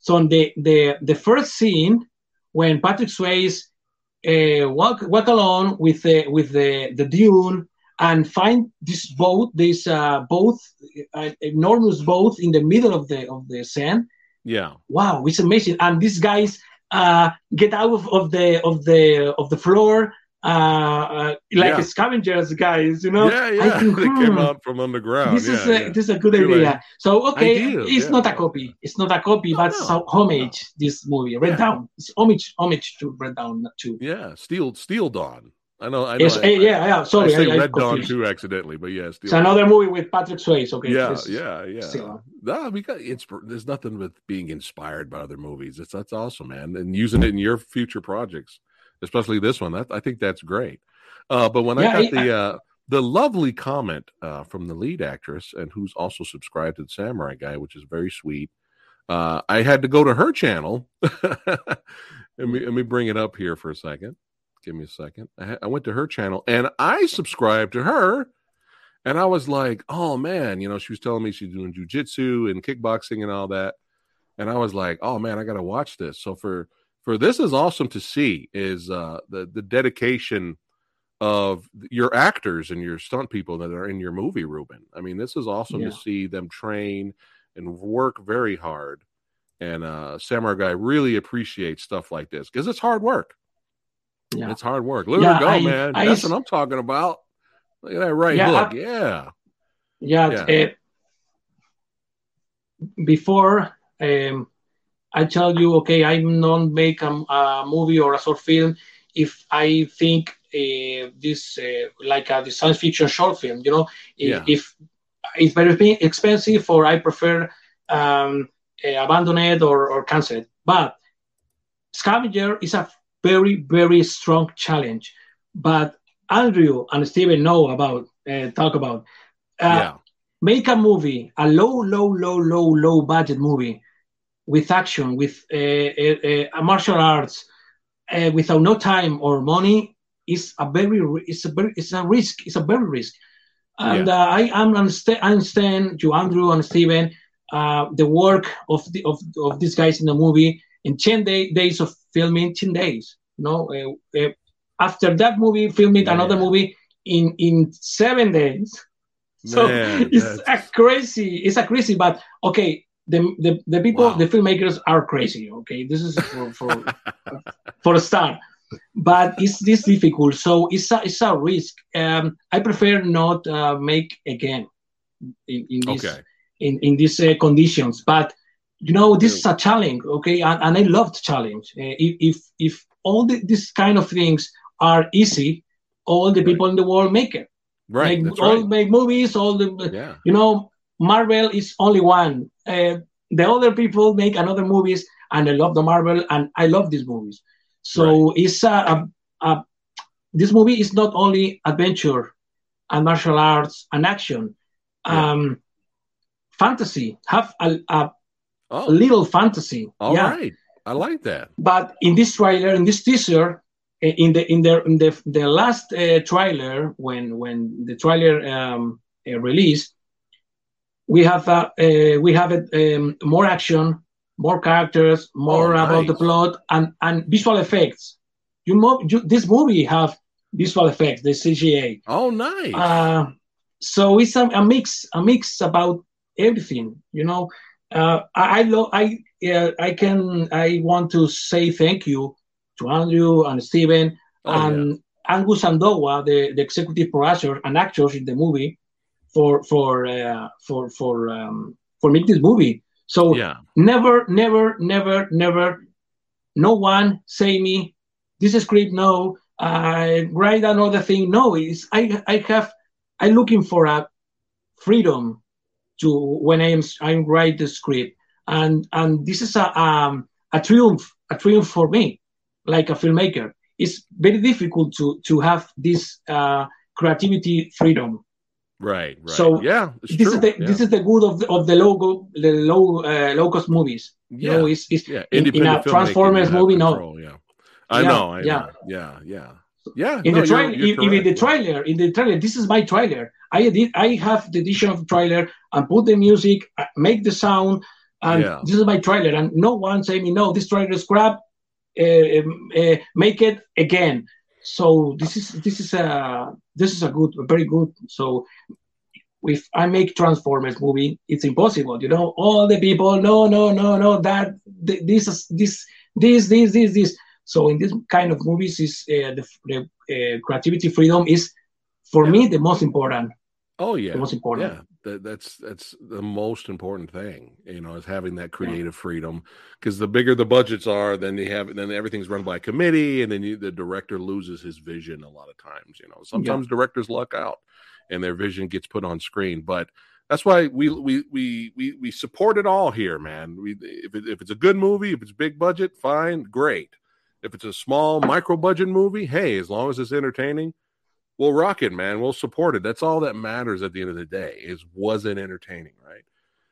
so the the the first scene when patrick swayze uh, walk walk along with the with the the dune and find this boat, this uh, boat, uh, enormous boat in the middle of the of the sand. Yeah. Wow, it's amazing. And these guys uh, get out of, of the of the of the floor uh, uh, like yeah. scavengers guys, you know. Yeah, yeah. Think, they hmm, came out from underground. This yeah, is a yeah. this is a good Too idea. Late. So okay, Ideal, it's not a copy. It's not a copy, no, but no, homage. No. This movie, Red Dawn. It's homage homage to Red Dawn too. Yeah, Steel Steel Dawn. I know. I know. Yes, I, yeah, yeah. Sorry, I say I, Red Dawn too accidentally, but yes. It's another movie with Patrick Swayze. Okay. Yeah, yeah, yeah. Still. No, got it's. There's nothing with being inspired by other movies. It's that's awesome, man, and using it in your future projects, especially this one. That I think that's great. Uh, but when yeah, I got I, the uh, the lovely comment uh, from the lead actress and who's also subscribed to the Samurai Guy, which is very sweet. Uh, I had to go to her channel. let me let me bring it up here for a second. Give me a second. I, I went to her channel and I subscribed to her. And I was like, oh man, you know, she was telling me she's doing jujitsu and kickboxing and all that. And I was like, oh man, I got to watch this. So for for this is awesome to see is uh, the the dedication of your actors and your stunt people that are in your movie, Ruben. I mean, this is awesome yeah. to see them train and work very hard. And uh, Samurai Guy really appreciates stuff like this because it's hard work. Yeah. It's hard work. Look yeah, go, I, man. I, That's I, what I'm talking about. Look at that right yeah, hook. yeah. Yeah. yeah. Uh, before um, I tell you, okay, I'm not make a, a, movie or a short film if I think uh, this uh, like a science fiction short film. You know, if, yeah. if it's very expensive or I prefer um, uh, abandon it or, or cancel it. But Scavenger is a very, very strong challenge. But Andrew and Steven know about, uh, talk about. Uh, yeah. Make a movie, a low, low, low, low, low budget movie with action, with uh, uh, uh martial arts, uh, without no time or money is a very, it's a very, it's a risk. It's a very risk. And yeah. I am understand, understand to Andrew and Steven the work of the of, of these guys in the movie in 10 day, days of filming 10 days. You know, uh, uh, after that movie, filming Man. another movie in in seven days. So Man, it's a crazy. It's a crazy, but okay. The, the, the people, wow. the filmmakers are crazy. Okay, this is for for, for a start, but it's this difficult. So it's a it's a risk. Um, I prefer not uh, make again in, in this okay. in in these uh, conditions. But you know this is a challenge okay and, and i love the challenge uh, if if if all the, these kind of things are easy all the people right. in the world make it right make, all right. make movies all the yeah. you know marvel is only one uh, the other people make another movies and i love the marvel and i love these movies so right. it's a, a, a, this movie is not only adventure and martial arts and action yeah. um fantasy have a, a oh. a little fantasy. All yeah. right, I like that. But in this trailer, in this teaser, eh, in the in the in the, the last uh, trailer, when when the trailer um, uh, released, we have uh, we have um, more action, more characters, more oh, about nice. the plot, and and visual effects. You, mo- you this movie have visual effects, the CGA. Oh, nice. Uh, so it's a, a, mix, a mix about everything. You know, uh, I I, lo- I, uh, I can I want to say thank you to Andrew and Steven oh, and yeah. Angus Andowa, the, the executive producer and actors in the movie, for for uh, for for um, for make this movie. So yeah. never, never, never, never, no one say me this script. No, I write another thing. No, it's I I have I'm looking for a freedom to when I'm I'm write the script, and and this is a um, a triumph a triumph for me, like a filmmaker. It's very difficult to to have this uh, creativity freedom. Right. Right. So yeah, this true. is the yeah. this is the good of the, of the logo the low uh, low cost movies. Yeah. You know, it's, it's yeah. in, in a Transformers movie. No. Yeah. I Yeah, know. I yeah. know. Yeah. Yeah. Yeah. in no, the trailer, in, in the trailer, in the trailer, this is my trailer. I did, I have the edition of the trailer and put the music, uh, make the sound, and Yeah. this is my trailer. And no one say me, no, this trailer is crap. Uh, um, uh, make it again. So this is this is a this is a good, very good. So if I make Transformers movie, it's impossible. You know, all the people, no, no, no, no, that this is this this this this this. So in this kind of movies, is uh, the, the uh, creativity freedom is for me the most important. Oh yeah, The most important. Yeah, that, that's that's the most important thing. You know, is having that creative freedom. Because the bigger the budgets are, then you have then everything's run by a committee, and then you, the director loses his vision a lot of times. You know, sometimes directors luck out, and their vision gets put on screen. But that's why we we we we we support it all here, man. We if it, if it's a good movie, if it's big budget, fine, great. If it's a small micro budget movie, hey, as long as it's entertaining, we'll rock it, man. We'll support it. That's all that matters at the end of the day. Is was it entertaining, right?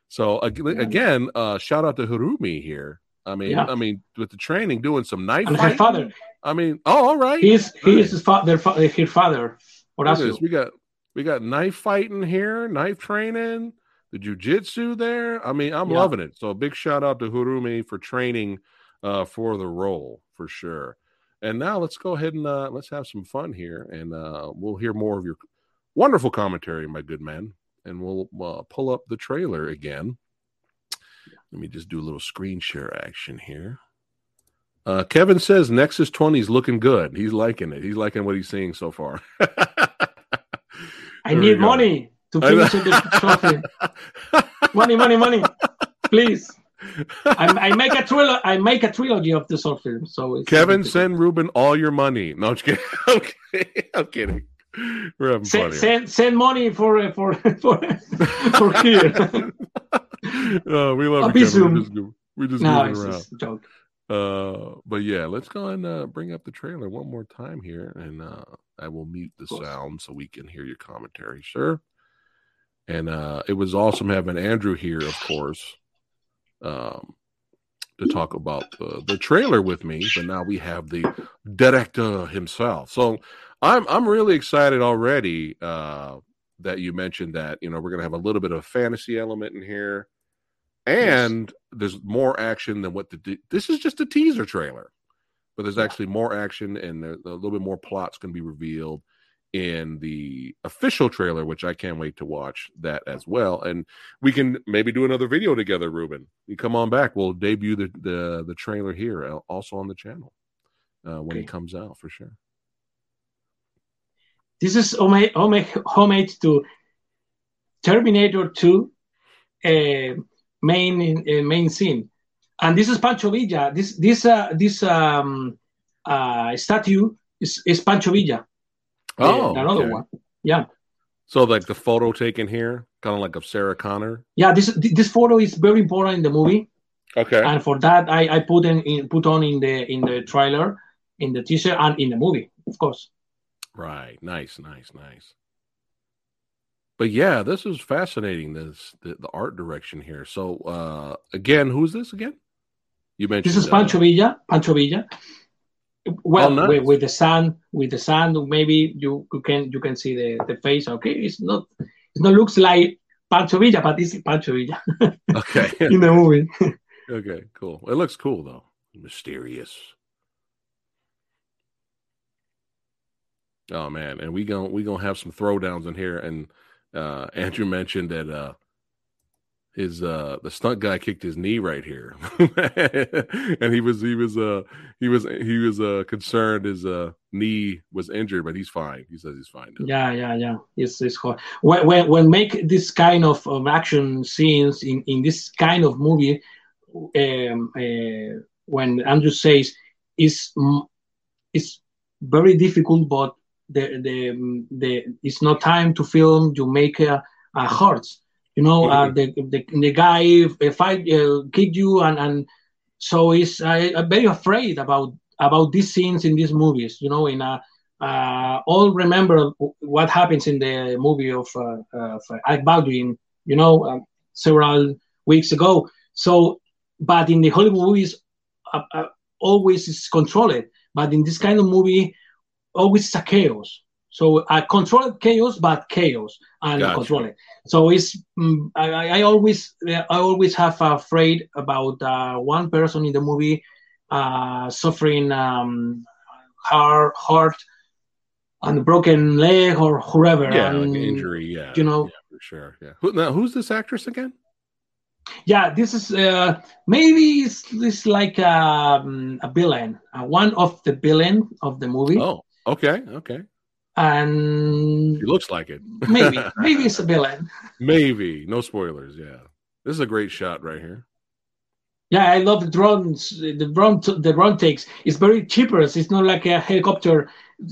So again, uh, shout out to Harumi here. I mean, Yeah. I mean, with the training, doing some knife And her father, I mean, oh, all right. He's is he is his father, his father, Look at Horacio. We got we got knife fighting here, knife training, the jujitsu there. I mean, I'm Yeah. loving it. So a big shout out to Harumi for training uh, for the role for sure. And now let's go ahead and uh, let's have some fun here, and uh, we'll hear more of your wonderful commentary, my good man. And we'll uh, pull up the trailer again. Let me just do a little screen share action here. Uh, Kevin says Nexus 20 is looking good. He's liking it. He's liking what he's seeing so far. I need money to finish the short film. money, money, money, please. I, I make a trilogy. I make a trilogy of the short film. So it's Kevin, send Ruben all your money. No, I'm kidding. Okay, I'm kidding. We're having send, fun send send money for uh, for for for here. oh, we love I'll it, be Kevin. soon. We're just, we're just no, it's around. joke. Uh, but yeah, let's go and uh, bring up the trailer one more time here, and uh, I will mute the sound so we can hear your commentary, sir. And uh, it was awesome having Andrew here, of course, um, to talk about the, the trailer with me. But now we have the director himself, so I'm I'm really excited already. Uh, that you mentioned that you know we're gonna have a little bit of fantasy element in here and there's more action than what the this is just a teaser trailer but there's actually more action and a little bit more plots can be revealed in the official trailer which i can't wait to watch that as well and we can maybe do another video together ruben you come on back we'll debut the the, the trailer here uh, also on the channel uh, when it comes out for sure This is homage to Terminator 2. Uh, main uh, main scene. And this is Pancho Villa. This this uh, this um, uh, statue is, is Pancho Villa. Oh, another okay. one. Yeah. So like the photo taken here, kind of like of Sarah Connor. Yeah, this this photo is very important in the movie. Okay. And for that, I, I put in, in put on in the in the trailer, in the teaser, and in the movie, of course. Right. Nice. Nice. Nice. But yeah, this is fascinating. This the, the art direction here. So uh again, who's this again? You mentioned This is uh, Pancho Villa. Pancho Villa. Well, Oh, nice. with, with the sun, with the sun, maybe you, you can you can see the, the face. Okay, it's not it not looks like Pancho Villa, but it's Pancho Villa Okay. in the movie. okay. Cool. It looks cool though. Mysterious. Oh man, and we gonna we gonna have some throwdowns in here. And uh Andrew mentioned that uh his uh the stunt guy kicked his knee right here, and he was he was uh he was he was uh concerned his uh knee was injured, but he's fine. He says he's fine. Now. Yeah, yeah, yeah. It's it's hard. When when, when make this kind of, of action scenes in, in this kind of movie, um, uh, when Andrew says is it's very difficult, but the the the it's not time to film. You make a, a hearts. You know, uh, the, the the guy fight uh, kick you and and so it's I, I'm very afraid about about these scenes in these movies. You know, in a uh, all remember what happens in the movie of, uh, of Baldwin, you know, uh, several weeks ago. So, but in the Hollywood movies, uh, uh, always is controlled. But in this kind of movie, always a chaos. So I control chaos, but chaos and Gotcha. control it. So it's mm, I, I I always I always have afraid about uh, one person in the movie uh, suffering um, heart heart and broken leg or whoever. Yeah, and, like injury. Yeah, you know. yeah, for sure. Yeah. Who, now, who's this actress again? Yeah, this is uh, maybe it's, it's like um, a villain, uh, one of the villain of the movie, Oh, okay, okay. And He looks like it. maybe maybe it's a villain. Maybe. No spoilers. Yeah. This is a great shot right here. Yeah, I love the drones. The drone, the drone takes. It's very cheaper. It's not like a helicopter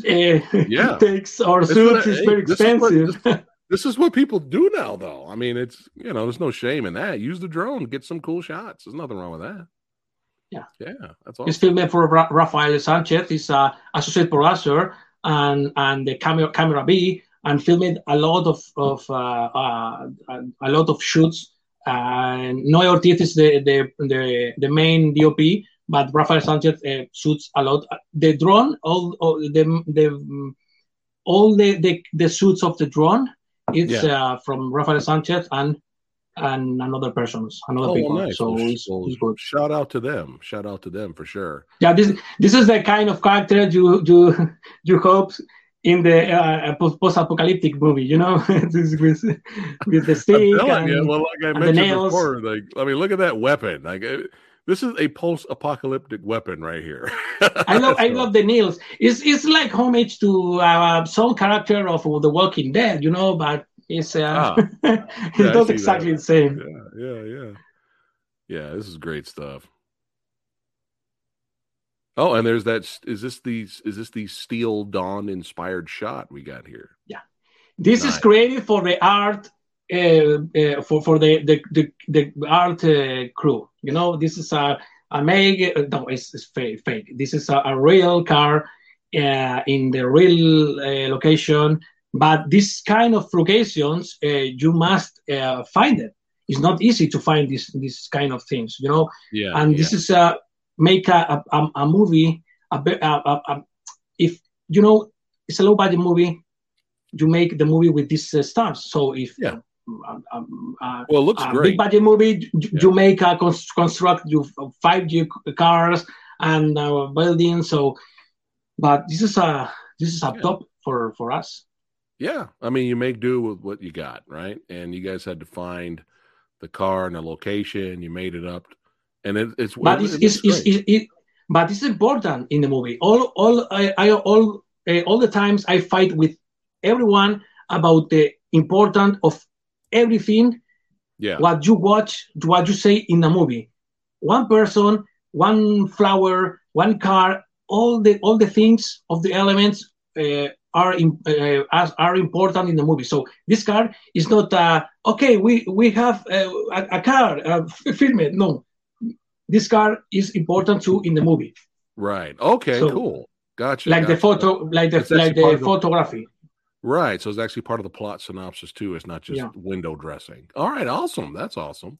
uh, Yeah. takes or This is suits. It's very this is what- expensive. This is what people do now, though. I mean, it's you know, there's no shame in that. Use the drone, get some cool shots. There's nothing wrong with that. Yeah. Yeah, that's all It's awesome. filmed for Ra- Rafael Sanchez. He's a associate producer and and the camera camera B and filmed a lot of of uh, uh, a lot of shoots. And Noé Ortiz is the the the, the main DOP, but Rafael Sanchez uh, shoots a lot. The drone, all, all the the all the, the the suits of the drone, it's uh, from Rafael Sanchez and and another persons, another Oh, people. well, nice. So it's, it's good. shout out to them. Shout out to them for sure. Yeah, this this is the kind of character you you you hope in the uh, post apocalyptic movie. You know, this with with the stick. and- you, well, like I the mentioned nails. before, like I mean, look at that weapon. Like this is a post-apocalyptic weapon right here. I love I love the nails. It's it's like homage to uh, some character of The Walking Dead, you know, but it's uh, Ah. Yeah, it's not exactly that. the same. Yeah, yeah, yeah. Yeah, this is great stuff. Oh, and there's that. Is this the is this the Steel Dawn inspired shot we got here? Yeah, this is created for the art uh, uh, for for the the the, the art uh, crew. You know, this is a a make. uh, No, it's, it's fake. Fake. This is a, a real car uh, in the real uh, location. But this kind of locations, uh, you must uh, find it. It's not easy to find this this kind of things. You know, Yeah, and yeah. this is a make a a, a movie a, a, a, a if you know it's a low budget movie you make the movie with these uh, stars so if Yeah. um, um, uh, well, it looks a great. big budget movie you, Yeah. you make a cons- construct you five G cars and uh, buildings so but this is a this is a Yeah. top for for us Yeah, I mean, you make do with what you got, right? And you guys had to find the car and the location. You made it up, and it, it's but it, it's, it's, it's, it, but it's important in the movie. All all I, I all uh, all the times I fight with everyone about the important of everything yeah. what you watch, what you say in a movie. One person, one flower, one car, all the all the things of the elements uh, are in, uh, are important in the movie. So this car is not uh, okay. We we have uh, a, a, car uh, film it. No, this car is important too in the movie. Right. Okay. So, cool. Gotcha. Like gotcha. the photo, like the like the photography. Right. So it's actually part of the plot synopsis too. It's not just yeah. window dressing. All right. Awesome. That's awesome.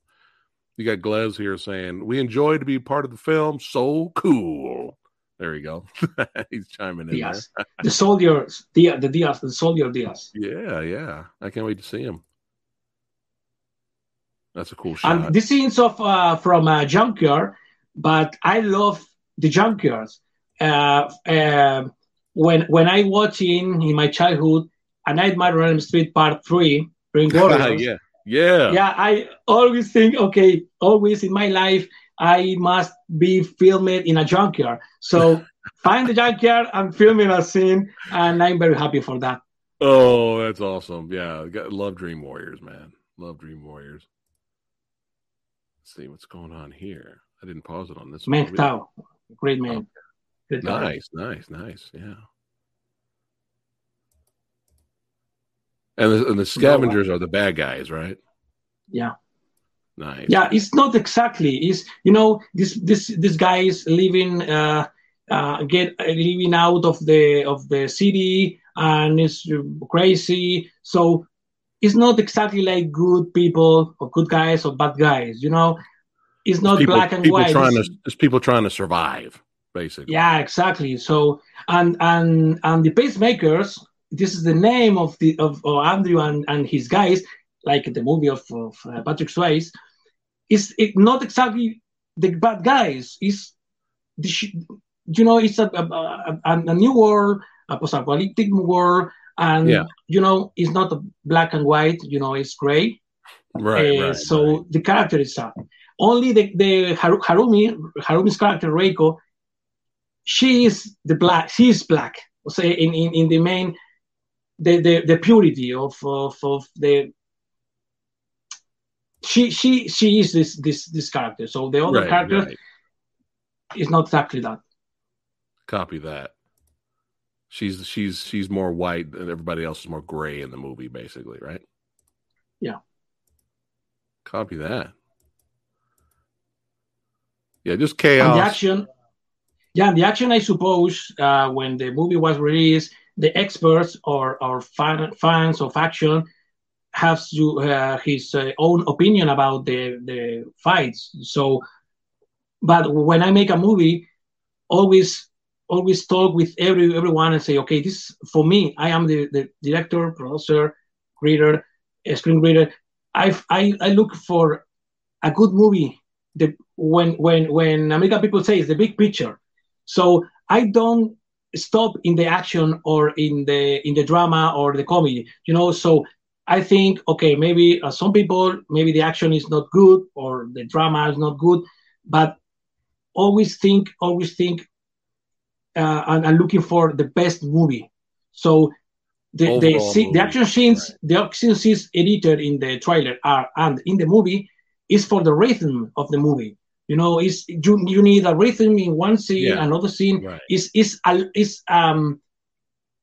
You got Glez here saying, We enjoy to be part of the film. So cool. There we go. He's chiming in. Diaz. the soldier, the, the Diaz, the soldier Diaz. Yeah, yeah. I can't wait to see him. That's a cool shot. And the scenes of uh, from a junkyard, but I love the junkyards. Uh, uh, when when I watching in in my childhood a Nightmare on Elm Street Part Three, Dream Warriors. yeah, yeah, yeah. I always think, okay, always in my life, I must be filmed in a junkyard. So find the junkyard and filming a scene, and I'm very happy for that. Oh, that's awesome! Yeah, love Dream Warriors, man. Love Dream Warriors. Let's see what's going on here. I didn't pause it on this. Meng Tao, great man. Okay. Nice, nice, nice. Yeah. And the, and the scavengers are the bad guys, right? Yeah. Nice. Yeah, it's not exactly. It's you know this this this guy is living uh, uh get uh, living out of the of the city and is crazy. So it's not exactly like good people or good guys or bad guys. You know, it's not people, black and people white. Trying it's, to, it's people trying to survive, basically. Yeah, exactly. So and and and the pacemakers this is the name of the of, of Andrew and, and his guys, like the movie of, of uh, Patrick Swayze, is it not exactly the bad guys. Is you know it's a, a, a, a new world, a post-apocalyptic world, and yeah. you know it's not black and white. You know it's gray. Right. Uh, right so right. the character is sad. Only the the Harumi Harumi's character Reiko, she is the black. She is black. Say in, in, in the main the, the, the purity of, of, of the she she she is this this this character. So the other right, character right. is not exactly that. Copy that. She's she's she's more white and everybody else is more gray in the movie, basically, right? Yeah. Copy that. Yeah, just chaos. And the action. Yeah, the action. I suppose uh, when the movie was released, the experts or, or fan, fans of action has uh, his uh, own opinion about the, the fights. So, but when I make a movie, always always talk with every everyone and say, okay, this for me. I am the, the director, producer, reader, screenwriter. I, I I look for a good movie. The when when when American people say it's the big picture. So I don't stop in the action or in the in the drama or the comedy you know so i think okay maybe uh, some people maybe the action is not good or the drama is not good but always think always think uh, and, and looking for the best movie so the the, the action scenes right. the action scenes edited in the trailer are and in the movie is for the rhythm of the movie you know, is you, you need a rhythm in one scene, yeah. another scene. Right. Is is is um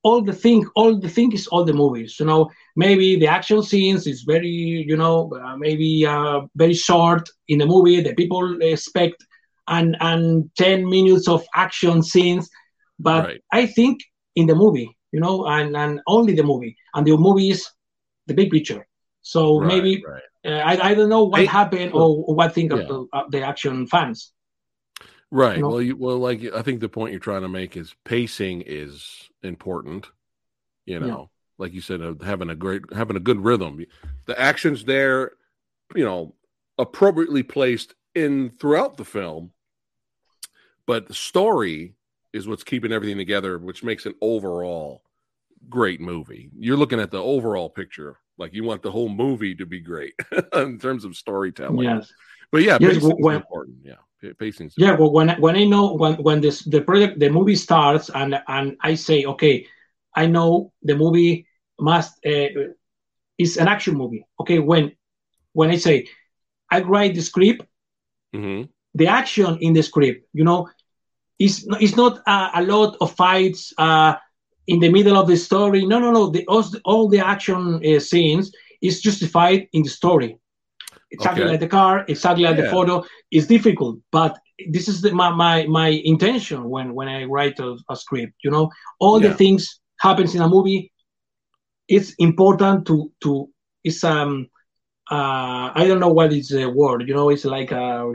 all the thing, all the thing is all the movies. You know, maybe the action scenes is very, you know, uh, maybe uh, very short in the movie. The people expect and and ten minutes of action scenes, but right. I think in the movie, you know, and and only the movie, and the movie is the big picture. So right, maybe right. Uh, I, I don't know what I, happened or, or, what think yeah. of the, uh, the action fans. Right. You know? Well, you, well, like I think the point you're trying to make is pacing is important. You know, yeah. like you said, uh, having a great, having a good rhythm. The actions there, you know, appropriately placed in throughout the film, but the story is what's keeping everything together, which makes an overall great movie. You're looking at the overall picture like you want the whole movie to be great in terms of storytelling. Yes. But yeah, yes, pacing when, important. Yeah, Yeah, well, when when I know when when this the project the movie starts and and I say okay, I know the movie must uh, is an action movie. Okay, when when I say I write the script, mm-hmm. the action in the script, you know, is it's not a, a lot of fights uh, in the middle of the story. No, no, no. The, all, all the action uh, scenes is justified in the story. Exactly okay. like the car, exactly like yeah. the photo. It's difficult, but this is the, my, my my intention when when I write a, a script. You know, all yeah. the things happens in a movie. It's important to to it's um uh I don't know what is the word. You know, it's like a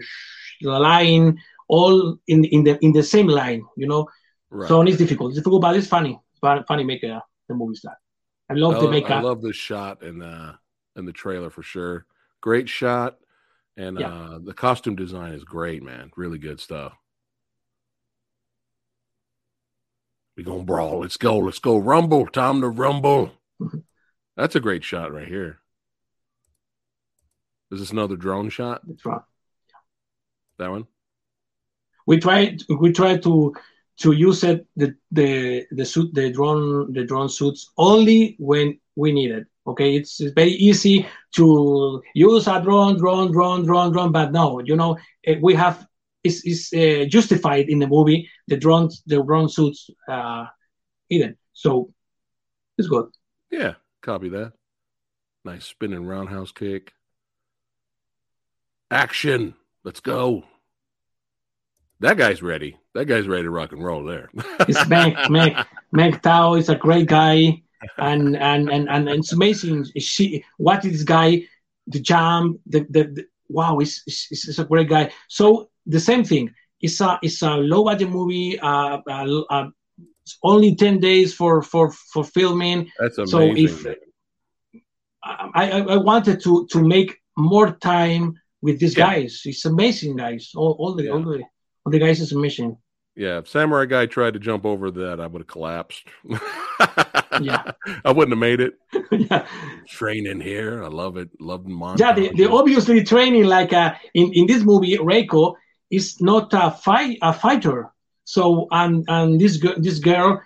line all in in the in the same line. You know, right. so it's difficult. It's difficult, but it's funny. It's funny make a, the movie start. I love I the makeup. I love the shot in the in the trailer for sure. Great shot, and yeah. uh, the costume design is great, man. Really good stuff. We gonna brawl. Let's go. Let's go. Rumble. Time to rumble. That's a great shot right here. Is this another drone shot? That's right. That one. We tried. We tried to to use it the the the suit the drone the drone suits only when we need it. Okay, it's, it's very easy to use a drone, drone, drone, drone, drone, but no, you know eh, we have is is uh, justified in the movie the drones the drone suits uh, hidden. So it's good. Yeah, copy that. Nice spinning roundhouse kick. Action. Let's go. That guy's ready. That guy's ready to rock and roll there. it's Meg. Meg. Meg Tao is a great guy. And and and, and it's amazing. She what this guy, the jump, the, the, the wow, it's, he's, he's, a great guy. So the same thing. It's a it's a low budget movie. Uh, uh, uh only ten days for for for filming. That's amazing. So if I, I, I wanted to to make more time with these yeah. guys. It's amazing guys. All, all the yeah. all the well, the guy's mission. Yeah, if Samurai Guy tried to jump over that, I would have collapsed. yeah, I wouldn't have made it. yeah, training here, I love it. Love montage. Yeah, the, the obviously training like uh, in in this movie, Reiko is not a fight a fighter. So and and this this girl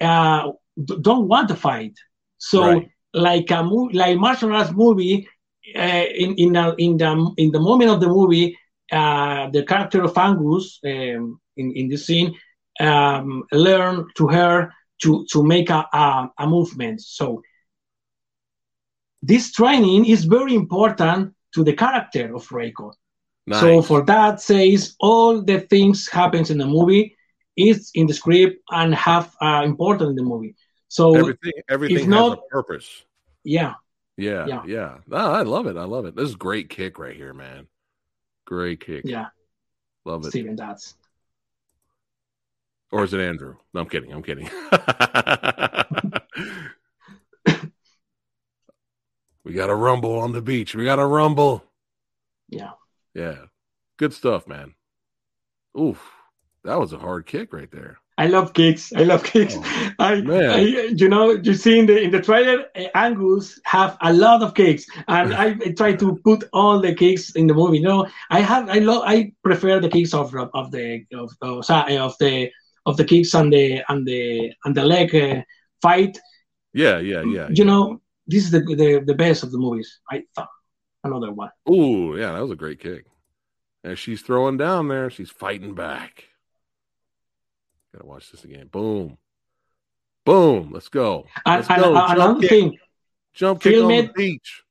uh, don't want to fight. So right. like a movie, like martial arts movie, uh, in in the in the in the moment of the movie, uh, the character of Angus um, in, in this scene um, learn to her to, to make a, a, a movement. So this training is very important to the character of Reiko. Nice. So for that says all the things happens in the movie is in the script and have uh, important in the movie. So everything everything has not, a purpose. Yeah. Yeah. Yeah. Yeah. Oh, I love it. I love it. This is great kick right here, man. Great kick. Yeah. Love it. Steven Dasz. Or is it Andrew? No, I'm kidding. I'm kidding. we got a rumble on the beach. We got a rumble. Yeah. Yeah. Good stuff, man. Oof. That was a hard kick right there. I love kicks. I love kicks. Oh, I, I, you know, you see in the in the trailer, uh, Angus have a lot of kicks, and I, I, try to put all the kicks in the movie. You know, I have I love I prefer the kicks of of the of, of, of the of the kicks and the and the and the leg uh, fight. Yeah, yeah, yeah. You yeah. know, this is the, the the best of the movies. I thought another one. Oh yeah, that was a great kick. And she's throwing down there, she's fighting back. Gotta watch this again. Boom. Boom. Let's go. Let's and, go. And, another kick. thing. Jump kick on it, the beach.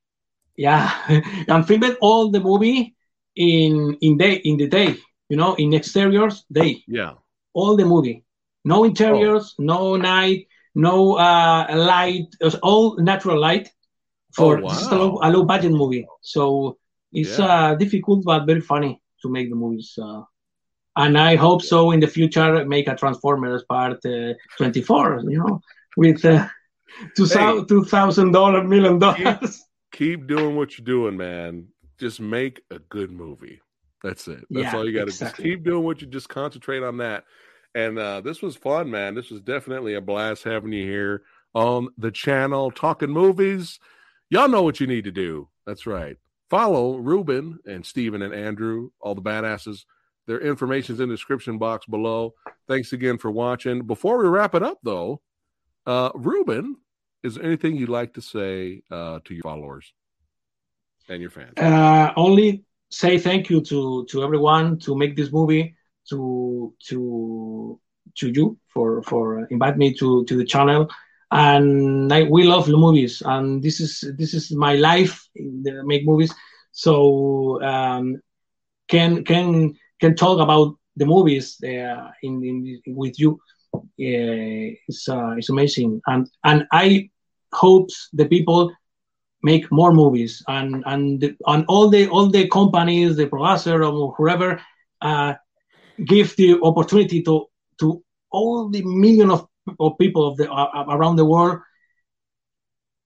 Yeah. and film it all the movie in in day in the day, you know, in exteriors day. Yeah. All the movie. No interiors, oh. no night, no uh light, all natural light for oh, wow. is a low, a low budget movie. So it's yeah. uh difficult but very funny to make the movies uh and I hope so in the future make a Transformers Part uh, 24, you know, with uh, two thousand dollar million dollars. Keep, keep, doing what you're doing, man. Just make a good movie. That's it. That's yeah, all you got to exactly. just keep doing what you just concentrate on that. And uh, this was fun, man. This was definitely a blast having you here on the channel talking movies. Y'all know what you need to do. That's right. Follow Ruben and Steven and Andrew, all the badasses their information is in the description box below. Thanks again for watching. Before we wrap it up, though, uh, Ruben, is there anything you'd like to say uh, to your followers? and your fans? Uh, only say thank you to to everyone to make this movie to to to you for for invite me to to the channel. And I, we love movies and this is this is my life make movies. So um, can can can talk about the movies uh, in, in with you. Uh, it's uh, it's amazing. And and I hope the people make more movies. And and the, and all the all the companies the producer or whoever uh, give the opportunity to to all the million of, of people of the uh, around the world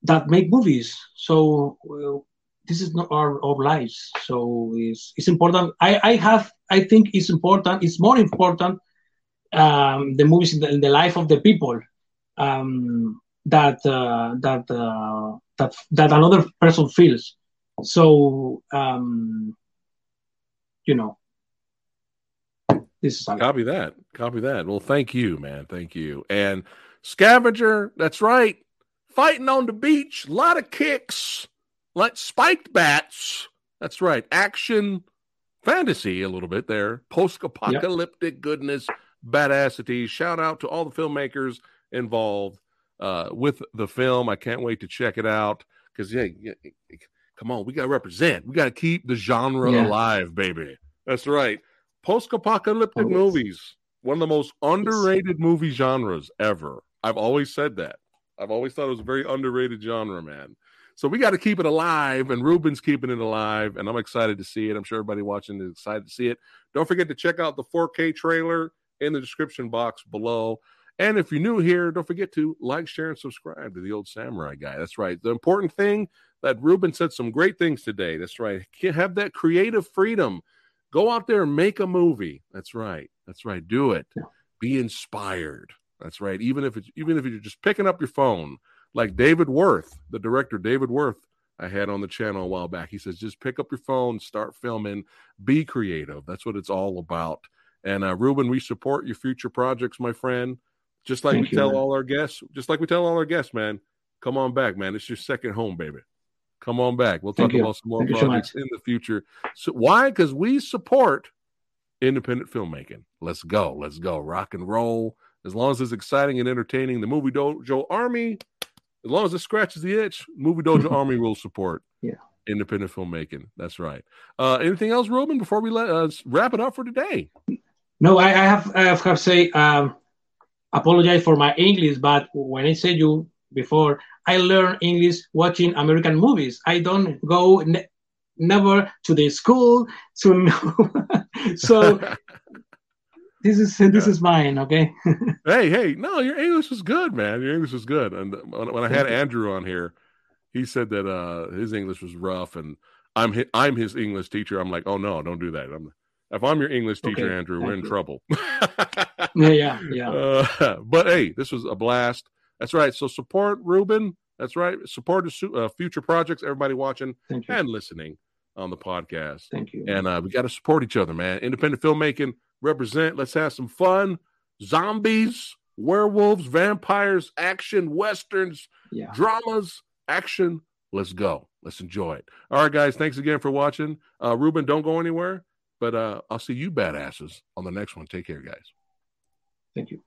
that make movies. So uh, this is not our, our lives. So it's, it's important. I, I have i think it's important it's more important um, the movies in the, in the life of the people. Um, that uh, that uh, that that another person feels. So um, you know, this is copy that. Copy that. Well, thank you, man. Thank you. And scavenger, that's right. Fighting on the beach, a lot of kicks, like spiked bats. That's right. Action, fantasy, a little bit there. Post apocalyptic yep. goodness, badassity. Shout out to all the filmmakers involved uh, with the film. I can't wait to check it out because yeah, yeah, come on, we got to represent. We got to keep the genre yeah. alive, baby. That's right. Post-apocalyptic oh, movies, one of the most underrated movie genres ever. I've always said that. I've always thought it was a very underrated genre, man. So we got to keep it alive, and Ruben's keeping it alive, and I'm excited to see it. I'm sure everybody watching is excited to see it. Don't forget to check out the 4K trailer in the description box below. And if you're new here, don't forget to like, share, and subscribe to the old samurai guy. That's right. The important thing that Ruben said some great things today. That's right. Have that creative freedom. Go out there and make a movie. That's right. That's right. Do it. Be inspired. That's right. Even if it's even if you're just picking up your phone, like David Worth, the director David Worth, I had on the channel a while back. He says, just pick up your phone, start filming, be creative. That's what it's all about. And uh, Ruben, we support your future projects, my friend. Just like Thank we you, tell man. all our guests, just like we tell all our guests, man, come on back, man. It's your second home, baby. Come on back. We'll talk about some more Thank projects so in the future. So why? Because we support independent filmmaking. Let's go. Let's go. Rock and roll. As long as it's exciting and entertaining, the Movie Dojo Army, as long as it scratches the itch, Movie Dojo Army will support yeah. independent filmmaking. That's right. Uh, anything else, Ruben, before we let us uh, wrap it up for today? No, I, I have I have to say um, apologize for my English, but when I said you before, I learned English watching American movies. I don't go ne- never to the school to know. so this is this yeah. is mine. Okay. hey, hey, no, your English is good, man. Your English is good. And when, when I had Andrew on here, he said that uh, his English was rough, and I'm his, I'm his English teacher. I'm like, oh no, don't do that. I'm if I'm your English teacher, okay. Andrew, we're in trouble. yeah, yeah, yeah. Uh, but hey, this was a blast. That's right. So support Ruben. That's right. Support uh, future projects. Everybody watching and listening on the podcast. Thank you. And uh, we got to support each other, man. Independent filmmaking. Represent. Let's have some fun. Zombies, werewolves, vampires, action, westerns, yeah. dramas, action. Let's go. Let's enjoy it. All right, guys. Thanks again for watching. Uh, Ruben, don't go anywhere. But uh, I'll see you badasses on the next one. Take care, guys. Thank you.